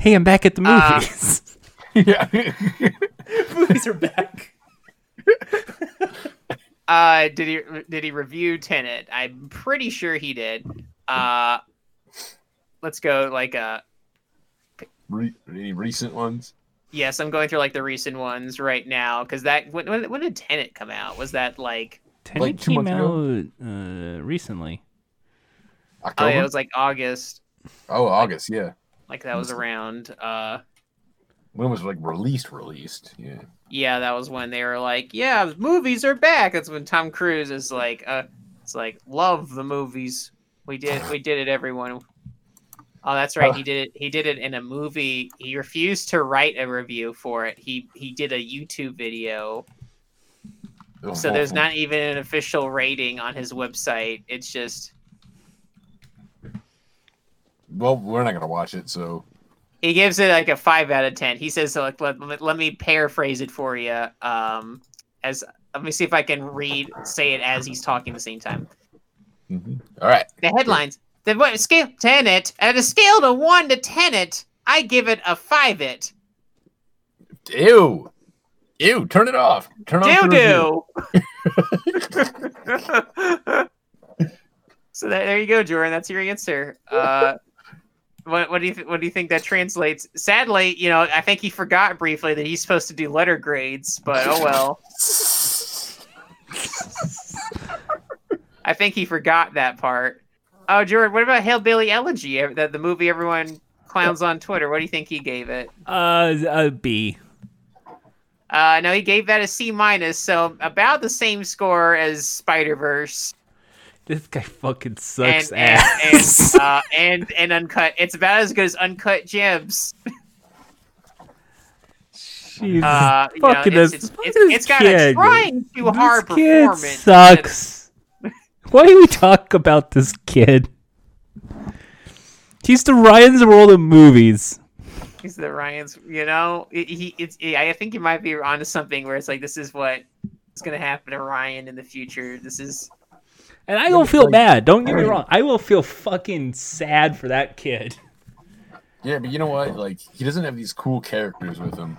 Hey, I'm back at the Uh, movies. yeah. movies are back. Uh, did he did he review Tenet? I'm pretty sure he did. Uh, let's go like uh Re- any recent ones? yes, I'm going through like the recent ones right now because that when, when when did Tenet come out? Was that like Tenet Like two came months out ago? uh, recently. oh October. yeah, it was like August. oh, August. Yeah. Like that was around. Uh, When was like released? Released. Yeah. yeah, that was when they were like, yeah, movies are back. That's when Tom Cruise is like, uh, it's like love the movies. We did we did it, everyone. Oh, that's right. He did it. He did it in a movie. He refused to write a review for it. He he did a YouTube video. So there's not even an official rating on his website. It's just Well, we're not gonna watch it, so he gives it like a five out of ten. He says, so like, let, let, let me paraphrase it for you. Um, as let me see if I can read say it as he's talking at the same time. Mhm. All right. The headlines. The what, scale Tenet at a scale to one to Tenet, I give it a five. It Ew. Ew. Turn it off. Turn doo the doo. so that, there you go, Jordan. That's your answer. Uh, what, what do you th- what do you think that translates? Sadly, you know, I think he forgot briefly that he's supposed to do letter grades, but oh well. I think he forgot that part. Oh, Jordan, what about Hillbilly Elegy? The, the movie everyone clowns on Twitter. What do you think he gave it? Uh, a B. Uh, no, he gave that a C minus, so about the same score as Spider Verse. This guy fucking sucks and, ass. and, uh, and and uncut. It's about as good as Uncut Gems. Jesus. Uh, you know, fucking it's, it's, it's, this it's got kid. a trying too This hard kid performance. sucks. Why do we talk about this kid? He's the Ryan's World of movies. He's the Ryan's. You know, he. he it's. I think you might be onto something where it's like this is what is going to happen to Ryan in the future. This is. And I don't feel bad. Don't get me wrong. I will feel fucking sad for that kid. Yeah, but you know what? Like, he doesn't have these cool characters with him.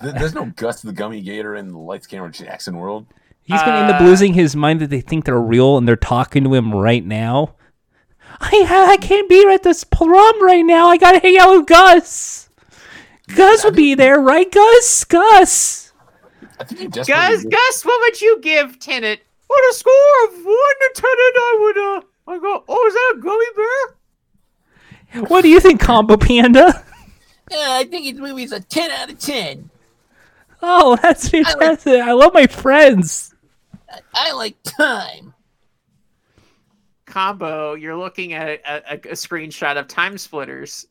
There's no Gus the Gummy Gator in the Lights Camera Jackson world. He's gonna end up Uh, losing his mind that they think they're real and they're talking to him right now. I I can't be at this prom right now. I gotta hang out with Gus. Gus would be there, right, Gus? Gus. I think he desperately. Gus, Gus, what would you give Tenet? On a score of one to Tenet, I would. Uh, I go. Oh, is that a gummy bear? What do you think, Combo Panda? I think his movie's a 10 out of 10. Oh, that's fantastic. I love my friends. I like time. Combo, you're looking at a, a, a screenshot of Time Splitters.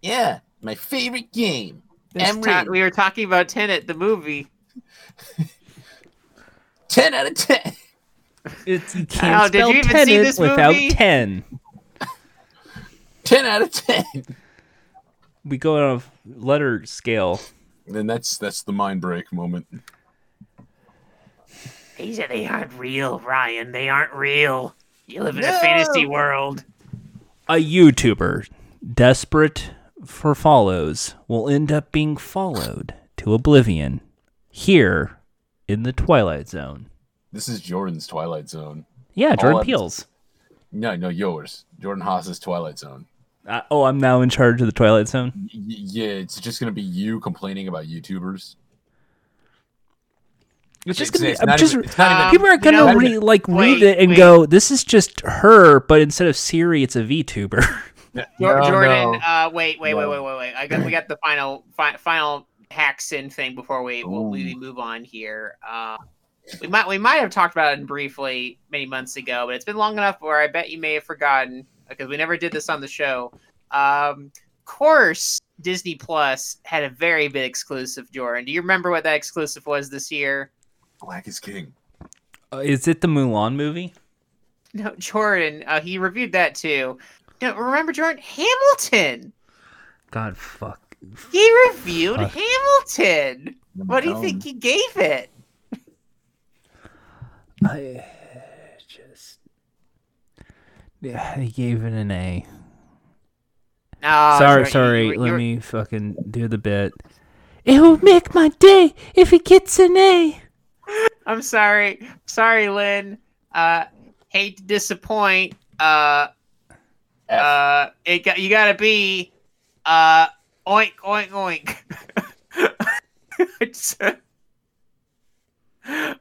Yeah, my favorite game. This I'm ti- ready. we were talking about Tenet, the movie. 10 out of 10. It's, you oh, can't did spell you even see Tenet this without movie? 10. 10 out of 10. We go on a letter scale. Then that's that's the mind break moment. These said they aren't real, Ryan. They aren't real. You live in a fantasy world. A YouTuber desperate for follows will end up being followed to oblivion here in the Twilight Zone. This is Jordan's Twilight Zone. Yeah, Jordan I'm- Peele's. No, no, yours. Jordan Haas's Twilight Zone. Uh, oh, I'm now in charge of the Twilight Zone. Y- y- yeah, it's just gonna be you complaining about YouTubers. It's just gonna. it's I'm just even- it's not even- people are gonna know- re, like read it and wait. go, "This is just her," but instead of Siri, it's a VTuber. No, Jordan, no. uh, wait, wait, wait, No. wait, wait, wait. I got we got the final fi- final Haxon thing before we we'll, we move on here. Uh, we might we might have talked about it briefly many months ago, but it's been long enough where I bet you may have forgotten because we never did this on the show. Um, of course, Disney Plus had a very big exclusive. Jordan, do you remember what that exclusive was this year? Black is king. Uh, is it the Mulan movie? No, Jordan. Uh, he reviewed that too. No, remember Jordan Hamilton. God, fuck. He reviewed Fuck. Hamilton. What do you think he gave it? I just. Yeah, he gave it an A. Oh, sorry, Jordan, sorry. you- you- Let you're- me fucking do the bit. It will make my day if he gets an A. I'm sorry. Sorry, Lynn. Uh, hate to disappoint. Uh, uh, it got, you gotta be, uh, oink, oink, oink.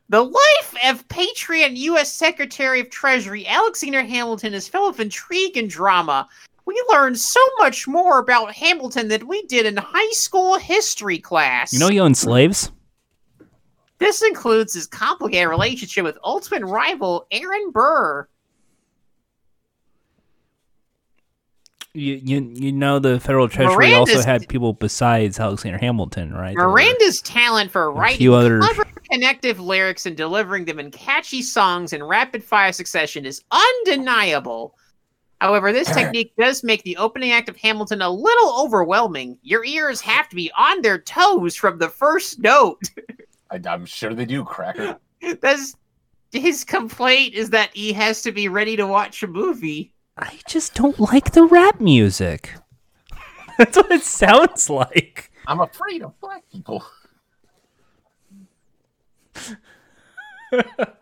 The life of Patreon U.S. Secretary of Treasury Alexander Hamilton is full of intrigue and drama. We learned so much more about Hamilton than we did in high school history class. You know he owned slaves? This includes his complicated relationship with ultimate rival Aaron Burr. You, you you know the federal treasury also had people besides Alexander Hamilton, right? There were- Miranda's talent for writing other- clever, connective lyrics and delivering them in catchy songs in rapid fire succession is undeniable. However, this technique does make the opening act of Hamilton a little overwhelming. Your ears have to be on their toes from the first note. I, I'm sure they do, Cracker. That's his complaint is that he has to be ready to watch a movie. I just don't like the rap music. That's what it sounds like. I'm afraid of black people.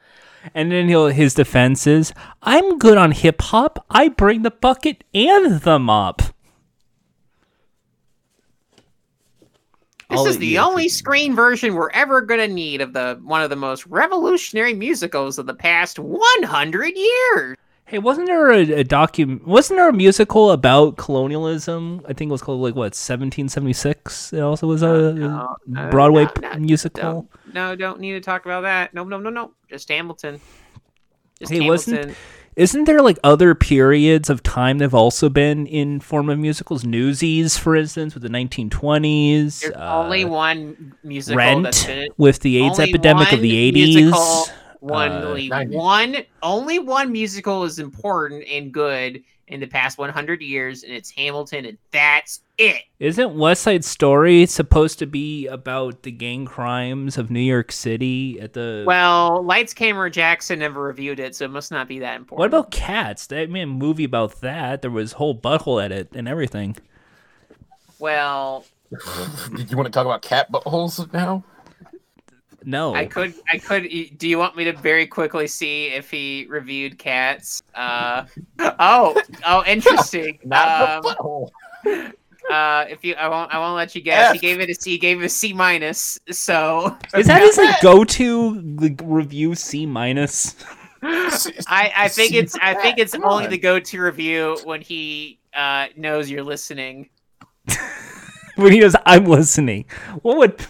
And then he'll his defense is, "I'm good on hip hop. I bring the bucket and the mop." This I'll is the only screen version we're ever gonna need of the one of the most revolutionary musicals of the past 100 years. Hey, wasn't there a, a docu? Wasn't there a musical about colonialism? I think it was called like what 1776. It also was a no, uh, Broadway no, musical. Don't, no, don't need to talk about that. No, no, no, no. Just Hamilton. Just Hey, Hamilton. wasn't- Isn't there like other periods of time that've also been in form of musicals? Newsies, for instance, with the 1920s. There's uh, only one musical that's Rent been with the AIDS only epidemic of the 80s. musical- One, uh, one, only one musical is important and good in the past 100 years, and it's Hamilton, and that's it. Isn't West Side Story supposed to be about the gang crimes of New York City at the? Well, Lights, Camera, Jackson never reviewed it, so it must not be that important. what about Cats? They made a movie about that. There was whole butthole edit and everything. Well, you want to talk about cat buttholes now? No, I could, I could. Do you want me to very quickly see if he reviewed Cats? Uh, oh, oh, interesting. Not Um, the butthole. uh, if you, I won't, I won't let you guess. He gave it a C. He gave it a C minus. So is that his like go-to like, review C minus? I, I think it's, I think it's Come only on. the go-to review when he uh, knows you're listening. when he knows "I'm listening." What would?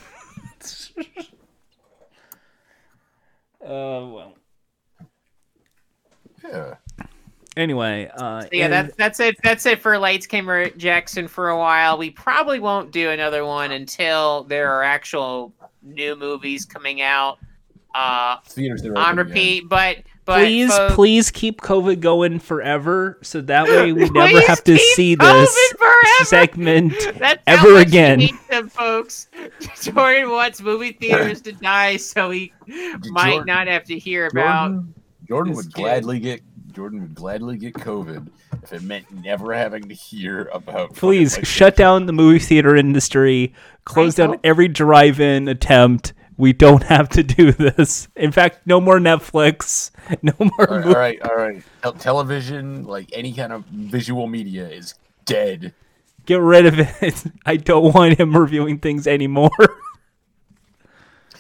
Uh, well. Yeah. Anyway, uh, yeah, and- that's that's it. That's it for Lights Camera Jackson for a while. We probably won't do another one until there are actual new movies coming out uh, Theaters on open again. repeat. But but please, folks- please keep COVID going forever, so that way we never have to see COVID this forever! segment That's ever again. Them, folks. Jordan wants movie theaters to die, so he might Jordan- not have to hear about. Jordan, Jordan would kid. gladly get Jordan would gladly get COVID if it meant never having to hear about. Please shut down the movie theater industry. Close I down hope- every drive-in attempt. We don't have to do this. In fact, no more Netflix. No more. All right, all right, all right. Tel- television, like any kind of visual media, is dead. Get rid of it. I don't want him reviewing things anymore.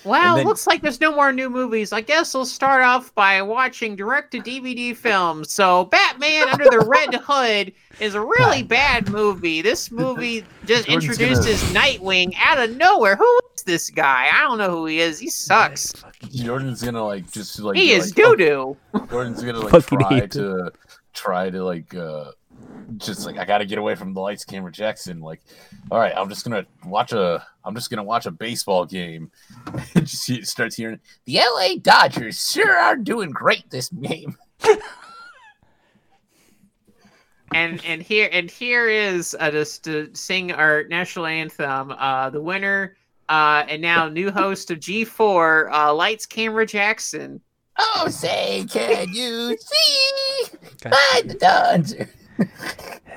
Well, then- looks like there's no more new movies. I guess we'll start off by watching direct to DVD films. So, Batman Under the Red Hood is a really bad movie. This movie just Jordan's introduces Nightwing out of nowhere. Who is this guy? I don't know who he is. He sucks. Jordan's gonna like just like He is like, doo doo. oh, Jordan's gonna like Fucking try to try to like uh just like I gotta get away from the lights, camera, Jackson. Like, all right, I'm just gonna watch a I'm just gonna watch a baseball game. And just starts hearing The LA Dodgers sure are doing great this game. and and here and here is uh, just to sing our national anthem. Uh, the winner uh, and now new host of G4, uh, Lights Camera Jackson. Oh, say, can you see? God. By the Dodgers.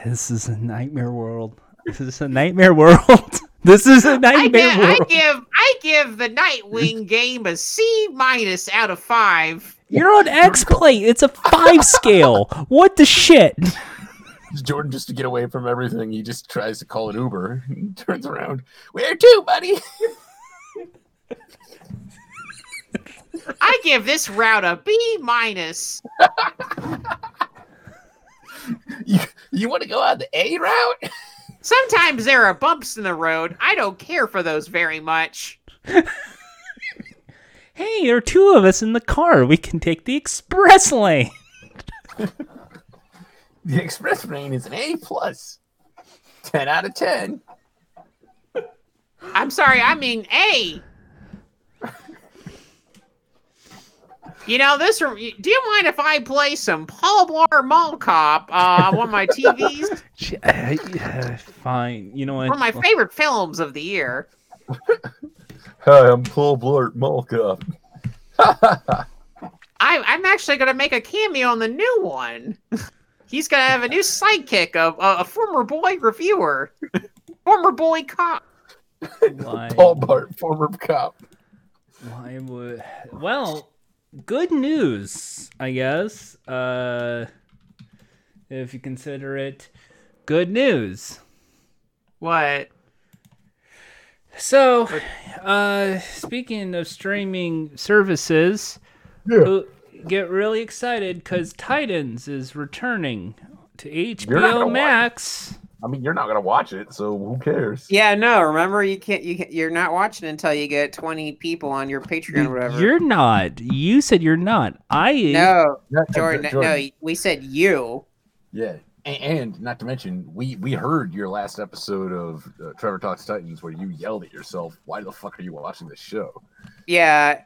This is a nightmare world. This is a nightmare world. This is a nightmare give, I world. give I give the Nightwing game a C minus out of five. You're on X plate. It's a five scale. What the shit? Jordan just to get away from everything. He just tries to call an Uber. and turns around. Where to, buddy? I give this route a B minus. You, you want to go on the A route? Sometimes there are bumps in the road. I don't care for those very much. Hey, there are two of us in the car. We can take the express lane. The express lane is an A plus. Ten out of ten. I'm sorry, I mean A. You know this. rem- Do you mind if I play some Paul Blart Mall Cop uh, on one of my TVs? J- uh, Fine. You know what? one of my favorite films of the year. Hi, I'm Paul Blart Mall Cop. I, I'm actually gonna make a cameo on the new one. He's gonna have a new sidekick of uh, a former boy reviewer, former boy cop. Why, Paul Blart, former cop. why would? Well, good news, I guess. Uh, if you consider it good news. What? So, uh, speaking of streaming services, Yeah. get really excited because Titans is returning to You're HBO watch Max. I mean, you're not gonna watch it, so who cares? Yeah, no. Remember, you can't. You can't, you're not watching until you get 20 people on your Patreon or whatever. You're not. You said you're not. I no, Yeah, Jordan, No, we said you. Yeah, and, and not to mention, we we heard your last episode of uh, Trevor Talks Titans where you yelled at yourself. Why the fuck are you watching this show? Yeah,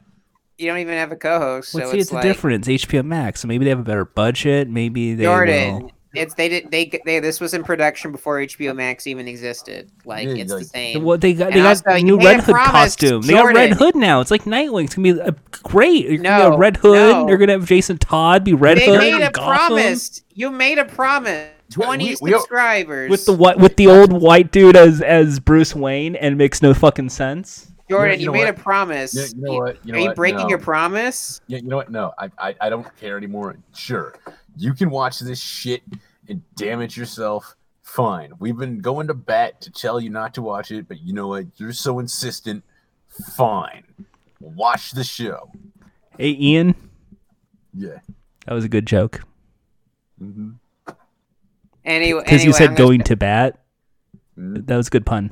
you don't even have a co-host, so Let's see, it's it's like a difference. HBO Max. So maybe they have a better budget. Maybe they Jordan. will. It's they did they they this was in production before HBO Max even existed. Like Yeah, it's the same. Well, they got they And got also, a you new Red Hood promise, costume. They got Red Hood now. It's like Nightwing. It's gonna be a great. It's gonna be a No, Red Hood. no. They're gonna have Jason Todd be Red they Hood. made a Gotham. promise. You made a promise. Twenty we- we all- subscribers. with the what with the old white dude as as Bruce Wayne and it makes no fucking sense. Jordan, You you, know made what? a promise. You, you know what? You know Are you what? breaking No. your promise? Yeah, you know what? No, I, I I don't care anymore. Sure, you can watch this shit and damage yourself. Fine. We've been going to bat to tell you not to watch it, but you know what? You're so insistent. Fine. Watch the show. Hey Ian, Yeah. that was a good joke Mm-hmm. Anyway, because you said I'm gonna going st- to bat. Mhm. That was a good pun.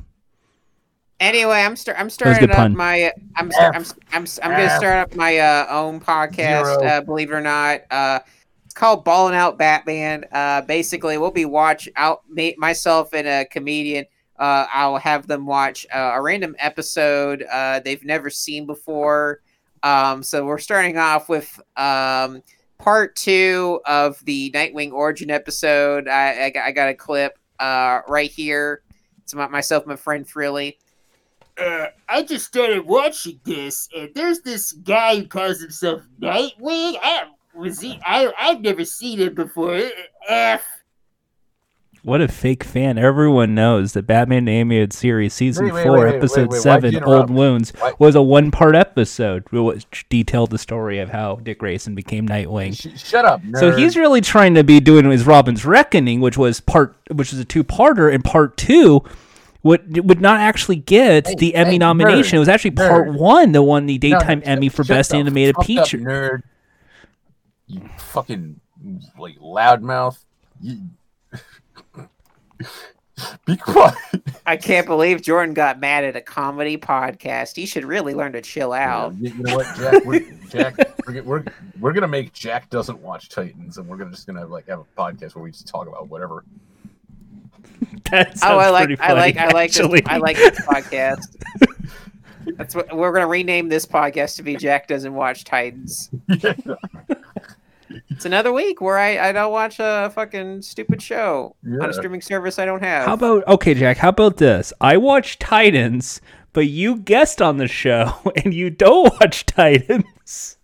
Anyway, I'm start. I'm starting up pun. my. I'm. Start, I'm. I'm. I'm gonna start up my uh, own podcast. Uh, believe it or not, uh, it's called Ballin' Out Batman. Uh, basically, we'll be watch out. Me, myself and a comedian. Uh, I'll have them watch uh, a random episode uh, they've never seen before. Um, so we're starting off with um, part two of the Nightwing origin episode. I, I, got- I got a clip uh, right here. It's about myself, and my friend Frilly. uh, I just started watching this, and there's this guy who calls himself Nightwing. I was he? I I've never seen it before. F. What a fake fan! Everyone knows that Batman Animated Series season Wait, wait, four, wait, wait, episode wait, wait, why'd seven, "Old? Wounds," Why- was a one-part episode which detailed the story of how Dick Grayson became Nightwing. Sh- shut up. So he's really trying to be doing his Robin's Reckoning, which was part, which was a two-parter, and part two would would not actually get Hey, the Emmy hey, nomination. nerd, it was actually part nerd. one that won the daytime shut- Emmy for best the animated feature. nerd. You fucking like loudmouth. You... Be quiet. I can't believe Jordan got mad at a comedy podcast. He should really learn to chill out. You, you know what, Jack? We're, Jack, we're, we're we're gonna make Jack doesn't watch Titans, and we're gonna just gonna like have a podcast where we just talk about whatever. That Oh, I like, pretty I like, I like, this, actually. I like this podcast. That's what we're gonna rename this podcast to be. Jack doesn't watch Titans. It's another week where I, I don't watch a fucking stupid show on a streaming service I don't have. How about okay, Jack? How about this? I watch Titans, but you guest on the show and you don't watch Titans.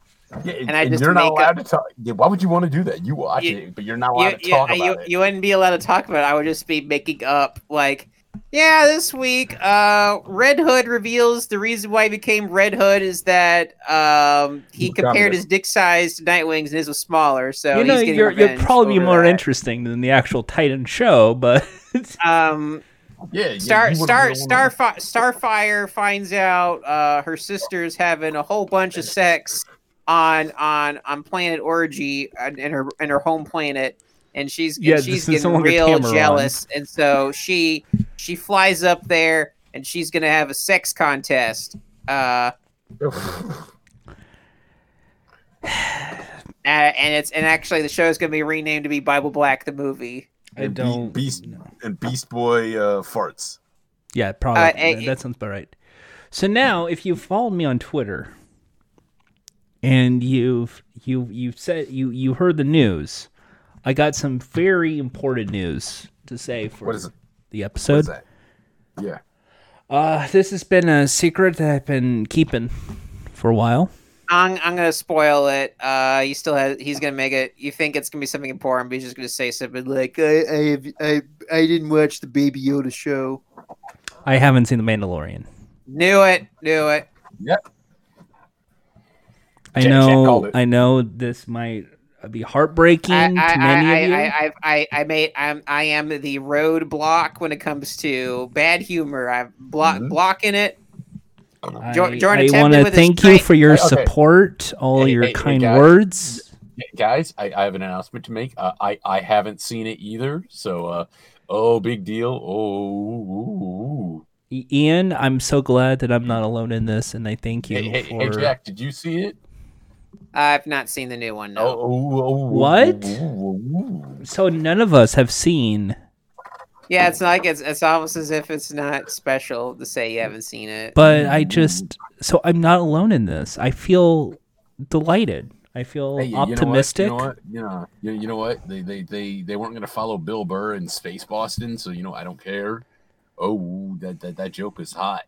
Yeah, And I just you're not make allowed to talk. Yeah, why would you want to do that? You watch You- it, but you're not you, allowed to talk you, about it. you wouldn't be allowed to talk about it. I would just be making up like, yeah, this week, uh, Red Hood reveals the reason why he became Red Hood is that um, he He's compared dominant. his dick size to Nightwing's and his was smaller. So you know, he's you're, you'd probably be more that. interesting than the actual Titan show, but Um, yeah, yeah, Star Star wouldn't really wanna- Starfi- Starfire finds out uh, her sister's having a whole bunch of sex on on on planet Orgy uh, in her in her home planet, and she's and Yeah, she's this is getting someone with real camera on. jealous, and so she she flies up there and she's gonna have a sex contest. Uh, and it's and actually the show is gonna be renamed to be Bible Black the movie. I And don't. Beast and Beast Boy uh, farts. Yeah, probably. Uh, that- that sounds about right. So now, if you followed me on Twitter, and you've you you said you you heard the news. I got some very important news to say for What is it? the episode. is that? Yeah. Uh, this has been a secret that I've been keeping for a while. I'm, I'm gonna spoil it. Uh, you still have. He's gonna make it. You think it's gonna be something important, but he's just gonna say something like, "I, I, have, I, I didn't watch the Baby Yoda show." I haven't seen The Mandalorian. Knew it. Knew it. Yep. I Jack- Jack know. called it. I know this might be heartbreaking I, to I, many I, of you. I, I, I, I made. I'm, I am the roadblock when it comes to bad humor. I'm block Mhm. blocking it. I, Jor- Jordan I attempted want to thank you strength- for your okay. support, all Hey, your hey, hey, kind guys. words. Guys, I, I have an announcement to make. Uh, I I haven't seen it either, so uh, oh, big deal. Oh, ooh. Ian, I'm so glad that I'm not alone in this, and I thank you hey, hey, for. hey, Jack, did you see it? I've not seen the new one. Oh, No. oh, oh, oh, oh What? ooh, ooh, ooh. So none of us have seen, Yeah, it's like it's. It's almost as if it's not special to say you haven't seen it. but I just so I'm not alone in this. I feel delighted. I feel Hey, you- optimistic. You know what? You know what? You know, you, you know what? They they they they weren't going to follow Bill Burr in Space Boston, so you know I don't care. Oh, that that, that joke is hot.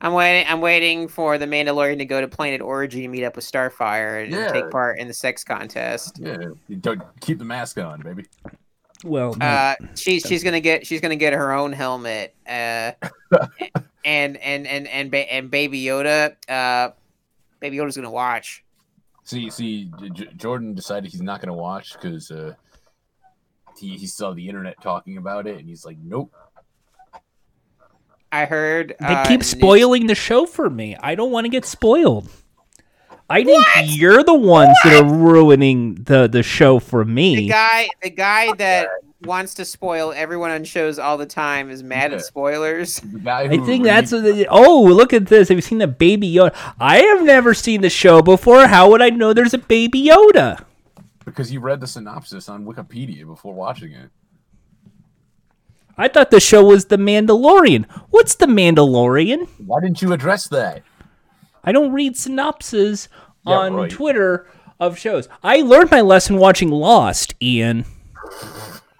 I'm waiting. I'm waiting for the Mandalorian to go to Planet Origin to meet up with Starfire and, and Yeah. take part in the sex contest. Yeah, you don't keep the mask on, baby. well, no. Uh, she's she's gonna get she's gonna get her own helmet. Uh, and and and and ba- and Baby Yoda. Uh, Baby Yoda's gonna watch. See, see, J- J- Jordan decided he's not going to watch because uh, he he saw the internet talking about it, and he's like, nope. I heard they uh, keep news- spoiling the show for me. I don't want to get spoiled. I think you're the ones that are ruining the the show for The me. guy, the guy that wants to spoil everyone on shows all the time is mad Yeah. at spoilers. I who think reads- that's the, oh look at this. Have you seen the Baby Yoda? I have never seen the show before. How would I know there's a Baby Yoda? because you read the synopsis on Wikipedia before watching it. I thought the show was The Mandalorian. What's The Mandalorian? Why didn't you address that? I don't read synopses Yeah, on right. Twitter of shows. I learned my lesson watching Lost, Ian.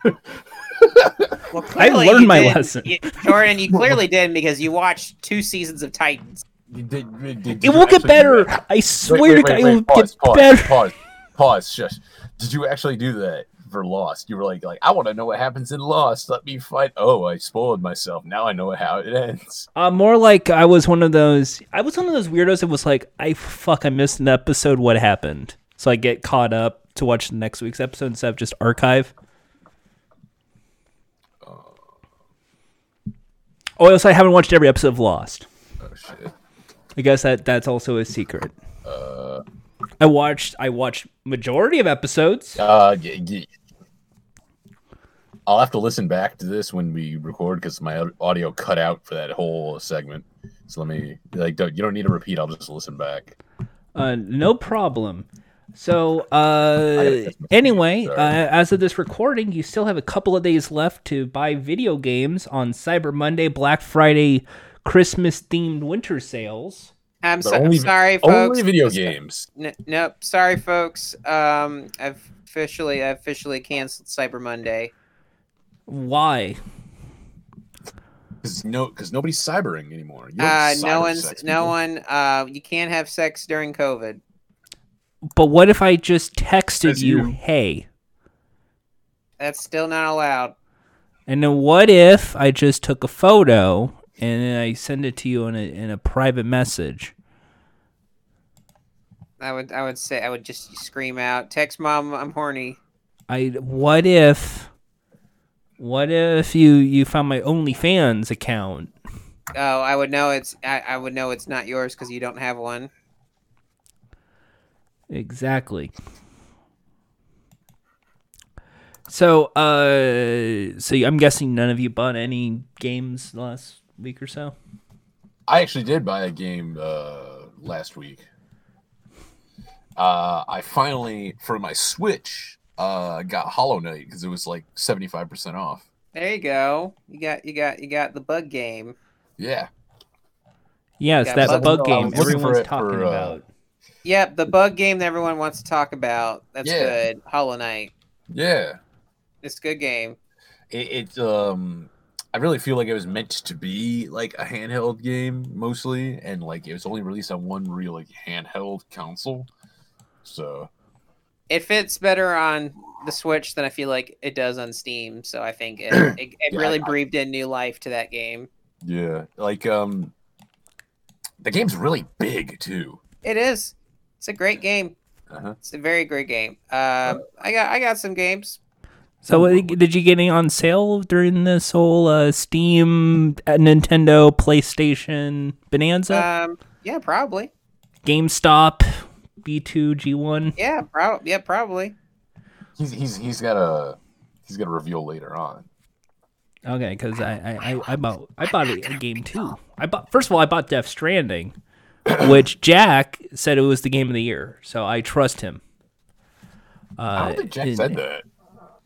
Well, clearly learned my did- lesson. you- Jordan. You clearly did because you watched two seasons of Titans. You did- did- did It will get better. that? I Wait, swear wait, to God, it will pause, get pause, better. Pause. Pause. Shush. Did you actually do that for Lost? You were like, like I want to know what happens in Lost. Let me find. Oh, I spoiled myself. Now I know how it ends. Uh, more like I was one of those. I was one of those weirdos that was like, I fuck, I missed an episode. What happened? So I get caught up to watch the next week's episode instead of just archive. Oh, also, I haven't watched every episode of Lost. Oh shit. I guess that that's also a secret. Uh. I watched I watched majority of episodes. Uh, y- y- I'll have to listen back to this when we record because my audio cut out for that whole segment. So let me like, don't, you don't need to repeat. I'll just listen back. Uh, no problem. So, uh, anyway, uh, as of this recording, you still have a couple of days left to buy video games on Cyber Monday, Black Friday, Christmas themed winter sales. I'm so, only- sorry, folks. Only video games. N- nope. Sorry, folks. Um, I've officially I officially canceled Cyber Monday. Why? Because no, because nobody's cybering anymore. You Uh, cyber no one's sex no people. one. Uh, you can't have sex during COVID. But what if I just texted you, you. hey? That's still not allowed. And then what if I just took a photo and then I send it to you in a, in a private message? I would I would say I would just scream out, "Text mom, I'm horny." I what if what if you you found my OnlyFans account? Oh, I would know it's I, I would know it's not yours because you don't have one. Exactly. So, uh, so I'm guessing none of you bought any games last week or so. I actually did buy a game uh, last week. Uh, I finally, for my Switch, uh, got Hollow Knight because it was like seventy five percent off. There you go. You got you got you got the bug game. Yeah, Yes, Yeah, that bug- bug game was looking for everyone's talking for, uh, about. Yep, the bug game that everyone wants to talk about. That's Yeah. good. Hollow Knight. Yeah, It's a good game. it, it um, I really feel like it was meant to be like a handheld game mostly, and like it was only released on one real like handheld console. So It fits better on the Switch than I feel like it does on Steam. So I think it, it, it Yeah, really I- breathed in new life to that game. yeah, like um, the game's really big too. It is. It's a great game. Uh-huh. It's a very great game. Um, I got I got some games. So did you get any on sale during this whole uh, Steam, uh, Nintendo, PlayStation bonanza? Um, yeah, probably. GameStop, B2, G1. Yeah, pro- yeah, probably. He's he's he's got a he's got a reveal later on. Okay, because I, I, I, I bought I bought a, a game too. I bought first of all I bought Death Stranding, which Jack said it was the game of the year, so I trust him. Uh, I don't think Jack in, said that.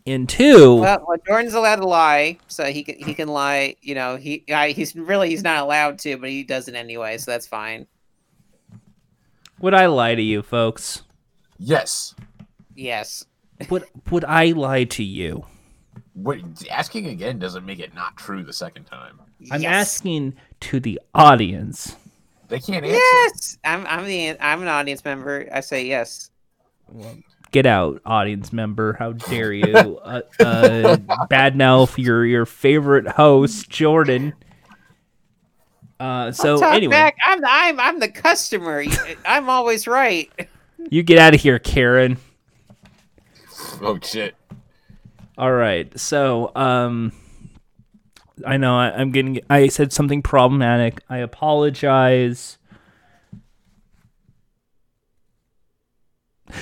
In two, Well, well, Jordan's allowed to lie, so he can he can lie. You know, he I, he's really he's not allowed to, but he does it anyway, so that's fine. Would I lie to you, folks? Yes. Yes. Would would I lie to you? Wait, asking again doesn't make it not true the second time. I'm yes. asking to the audience. They can't answer. Yes, I'm I'm the I'm an audience member. I say yes. Get out, audience member! How dare you? uh, uh, bad mouth your your favorite host, Jordan. Uh, so Talk anyway, back. I'm the I'm I'm the customer. I'm always right. you get out of here, Karen. Oh shit. All right. So, um, I know I, I'm getting. I said something problematic. I apologize.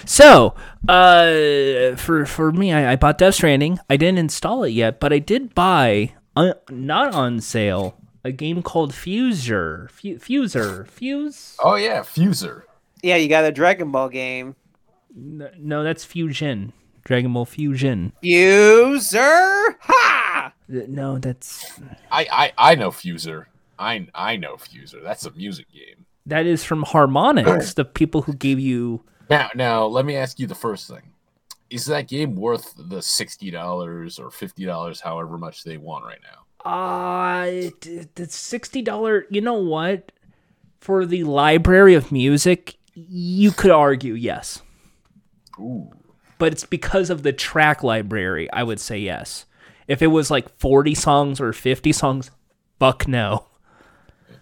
So, uh, for for me, I, I bought Death Stranding. I didn't install it yet, but I did buy, uh, not on sale, a game called Fuser. Fu- Fuser. Fuse? Oh yeah, Fuser. Yeah, you got a Dragon Ball game. No, no, that's Fusion. Dragon Ball Fusion. User. Ha! No, that's I I I know Fuser. I I know Fuser. That's a music game. that is from Harmonix, the people who gave you. Now now let me ask you the first thing. Is that game worth the sixty dollars or fifty dollars, however much they want right now? Uh, the sixty dollar. You know what? For the library of music, you could argue yes, Ooh. but it's because of the track library. I would say yes. If it was like forty songs or fifty songs, fuck no.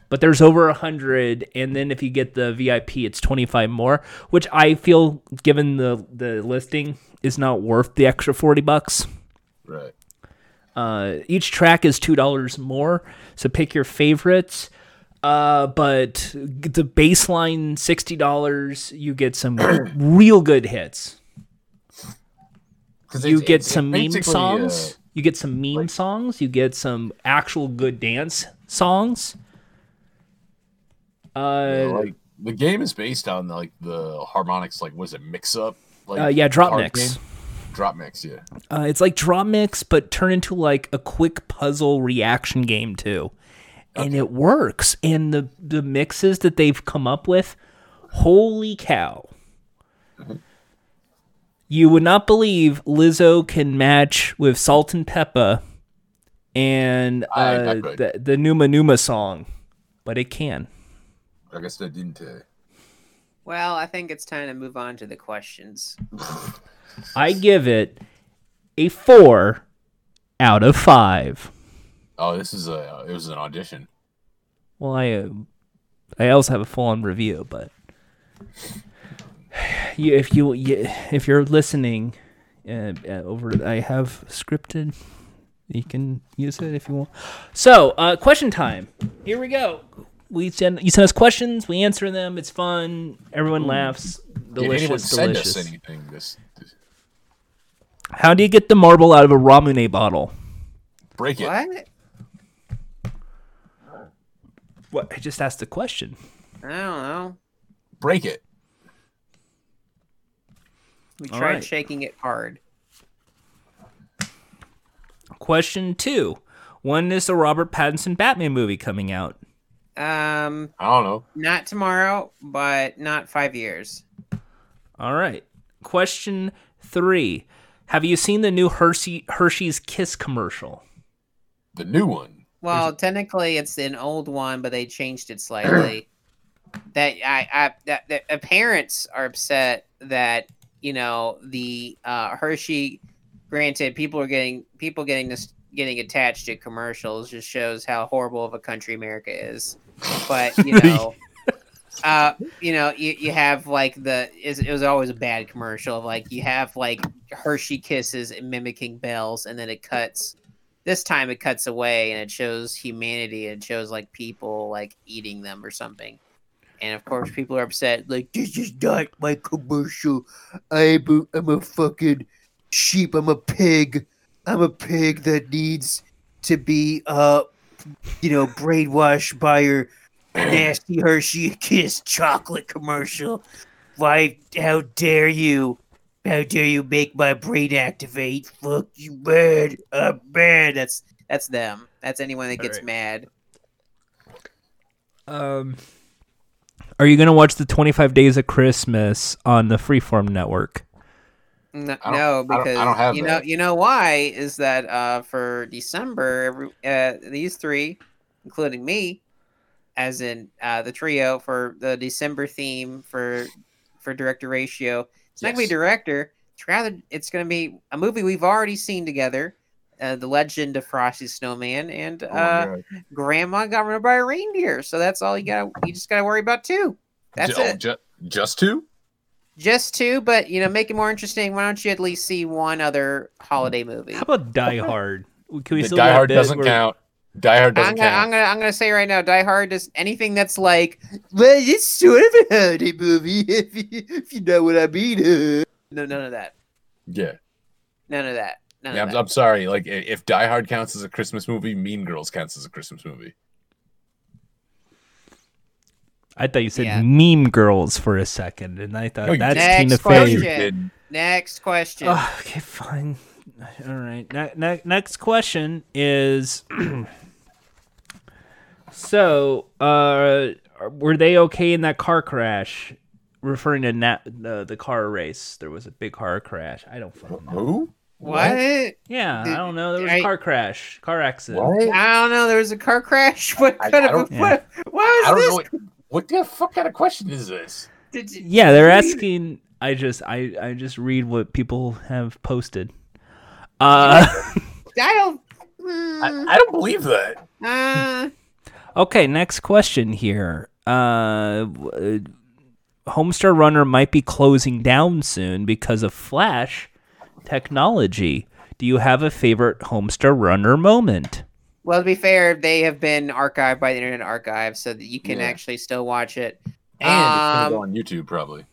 But there's over a hundred, and then if you get the VIP, it's twenty five more, which I feel, given the the listing, is not worth the extra forty bucks. Right. Uh, each track is two dollars more, so pick your favorites. Uh, but the baseline sixty dollars, you get some real good hits. You get it's some meme songs. uh, you get some meme songs. You get some actual good dance songs. Uh, like the game is based on like the Harmonix, like was it mix up? Like uh, yeah, DropMix. game? DropMix, yeah. Uh, it's like DropMix, but turn into like a quick puzzle reaction game too, and it works. And the the mixes that they've come up with, holy cow! You would not believe Lizzo can match with Salt and Pepa, and I- I uh, the the Numa Numa song, but it can. I guess that didn't. Uh, Well, I think it's time to move on to the questions. I give it a four out of five. oh, this is a. It was an audition. Well, I uh, I also have a full on review, but you, if you, you if you're listening uh, uh, over, I have scripted. You can use it if you want. So, uh, question time. Here we go. We send you send us questions. We answer them. It's fun. Everyone laughs. Did anyone Delicious, send delicious. us anything? This How do you get the marble out of a Ramune bottle? break it. What? What? I just asked the question. I don't know. Break it. We All tried right. shaking it hard. Question two: When is the Robert Pattinson Batman movie coming out? Um, I don't know. not tomorrow, but not five years. All right. Question three: Have you seen the new Hershey Hershey's Kiss commercial? The new one. Well, technically, it's an old one, but they changed it slightly. that I, I that, that parents are upset that you know the uh, Hershey. Granted, people are getting people getting this getting attached to commercials just shows how horrible of a country America is. But you know. Uh, you know, you, you have like the it was always a bad commercial of like you have like Hershey kisses mimicking bells, and then it cuts. This time it cuts away and it shows humanity and it shows like people like eating them or something. And of course, people are upset. Like this is not my commercial. I'm a, I'm a fucking sheep. I'm a pig. I'm a pig that needs to be uh, you know, brainwashed by your nasty Hershey Kiss chocolate commercial. Why? How dare you? How dare you make my brain activate? Fuck you, mad. I'm mad. That's that's them. That's anyone that gets Alright. mad. Um, are you gonna watch the Twenty Five Days of Christmas on the Freeform network? No, I don't- I don't- because I don't have you know that. you know why is that uh for December every uh these three, including me, as in uh the trio for the December theme for for director ratio. It's not gonna be director. It's rather it's gonna be a movie we've already seen together. Uh, the Legend of Frosty Snowman and Oh uh, God. Grandma got run by a reindeer. So that's all you got. You just got to worry about two. That's Ju- oh, it. ju- just two? Just two, but you know, make it more interesting. Why don't you at least see one other holiday movie? How about Die Hard? Can we The still Die Hard bit doesn't where- count. Die Hard doesn't I'm gonna, I'm gonna, I'm gonna say right now, Die Hard is anything that's like, well, it's sort of a holiday movie, if you, if you know what I mean. No, none of that. Yeah. None of that. None Yeah, of I'm, that. I'm sorry. Like, if Die Hard counts as a Christmas movie, Mean Girls counts as a Christmas movie. I thought you said Yeah. Meme Girls for a second, and I thought No, that's didn't. Tina Fey. You question. Next question. Oh, okay, fine. All right. Ne- ne- next question is So, uh, were they okay in that car crash? Referring to na- the the car race, there was a big car crash. I don't fucking know. Who? what? Yeah, I don't know. There was I- a car crash, car accident. What? I don't know. There was a car crash. What I- kind of don't- what? What I was don't know. this? What, what the fuck kind of question is this? Did you- Yeah, they're did you asking. I just I I just read what people have posted. Uh, I don't. I, mm, I don't believe that. uh, okay, next question here. Uh, uh, Homestar Runner might be closing down soon because of Flash technology. Do you have a favorite Homestar Runner moment? well, to be fair, they have been archived by the Internet Archive, so that you can Yeah. actually still watch it. And it's gonna Um, go on YouTube probably.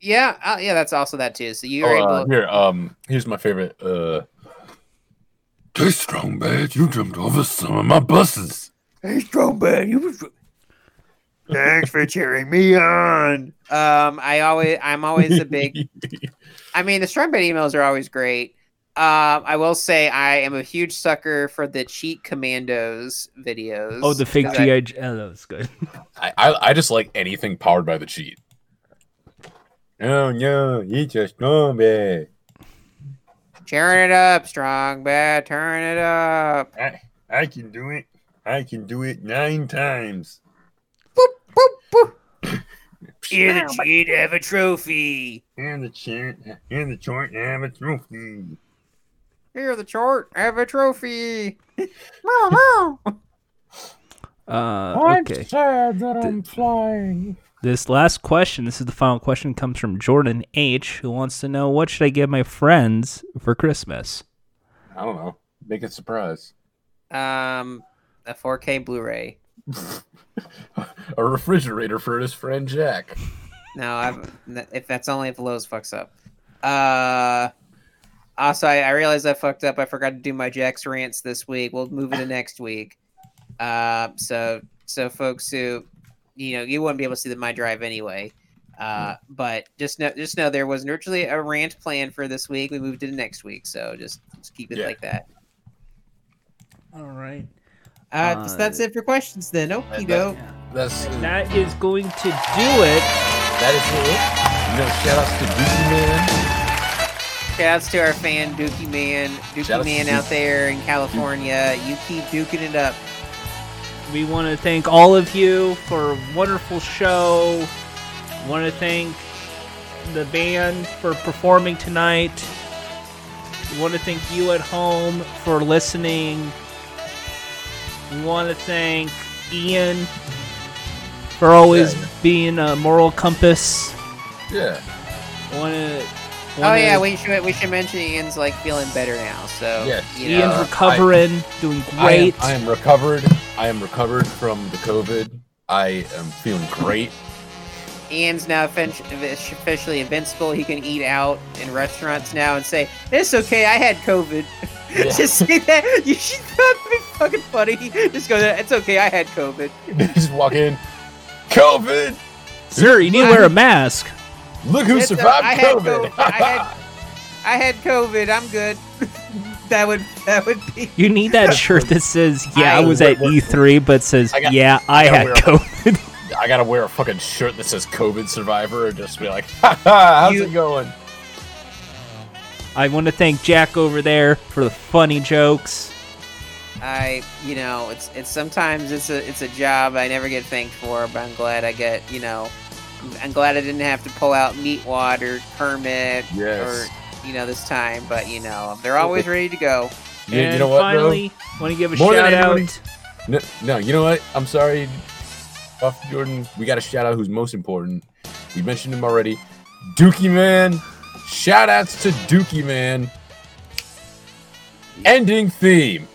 Yeah, uh, yeah, that's also that too. So Oh, you're uh, able. here, um, here's my favorite. Uh, Too strong, bad. You jumped over some of my buses. Hey, strong man, you was. Thanks for cheering me on. Um, I always, I'm always a big. I mean, the Strong Bad emails are always great. Um, I will say I am a huge sucker for the Cheat Commandos videos. Oh, the fake I- GI. J- Oh, that was good. I, I I just like anything powered by the cheat. No, no, you just know me. Cheering it up, strong bad, turn it up. I I can do it. I can do it nine times. Hear the cheat, have a trophy. And the chant, and the chart, have a trophy. Here the chart, have a trophy. Meow, meow. Uh, okay. sad that I'm flying. This last question, this is the final question, comes from Jordan H, who wants to know what should I give my friends for Christmas? I don't know. Make it surprise. um, a 4K Blu-ray. A refrigerator for his friend Jack. No, I've, if that's only if Lowe's fucks up. Uh, also, I, I realized I fucked up. I forgot to do my Jack's rants this week. We'll move it to next week. Uh, so so folks who, you know, you wouldn't be able to see the my drive anyway. Uh, but just know just know there was virtually a rant planned for this week. We moved it to next week, so just, just keep it Yeah. like that. All right. Uh, so that's Uh, it for questions then. Okie that- doke. Yeah. That's That is going to do it. that is it. You know, shout outs to Dookie Man. Shouts to our fan Dookie Man, Dookie Shout Man out there in California. You keep duking it up. We want to thank all of you for a wonderful show. Want to thank the band for performing tonight. We want to thank you at home for listening. We want to thank Ian for always Yeah. being a moral compass. Yeah. Want to. Oh yeah, we should we should mention Ian's like feeling better now. So Yes. you Ian's know, recovering, doing I am, great. I am recovered. I am recovered from the COVID. I am feeling great. Ian's now officially invincible. He can eat out in restaurants now and say, "It's okay, I had COVID." Yeah. Just say that. You should that'd be fucking funny. Just go there. It's okay, I had COVID. Just walk in. COVID. Sir, you need to wear a mask. Look who It's, uh, survived I had COVID. COVID. I had, I had COVID. I'm good. that would that would be. You need that shirt that says, "Yeah, I I- was at E3," but says, I got- "Yeah, I gotta had COVID." I gotta wear a fucking shirt that says COVID survivor and just be like, ha ha, how's You- it going? I want to thank Jack over there for the funny jokes. I, you know, it's it's sometimes it's a it's a job I never get thanked for, but I'm glad I get, you know, I'm glad I didn't have to pull out meat water permit Yes. or you know this time, but you know they're always ready to go. You, and you know what, finally, want to give a More shout out. anybody- bro? No, no, you know what? I'm sorry, Buff Jordan. We got a shout out who's most important. We mentioned him already. Dookie Man. Shout outs to Dookie Man. Ending theme.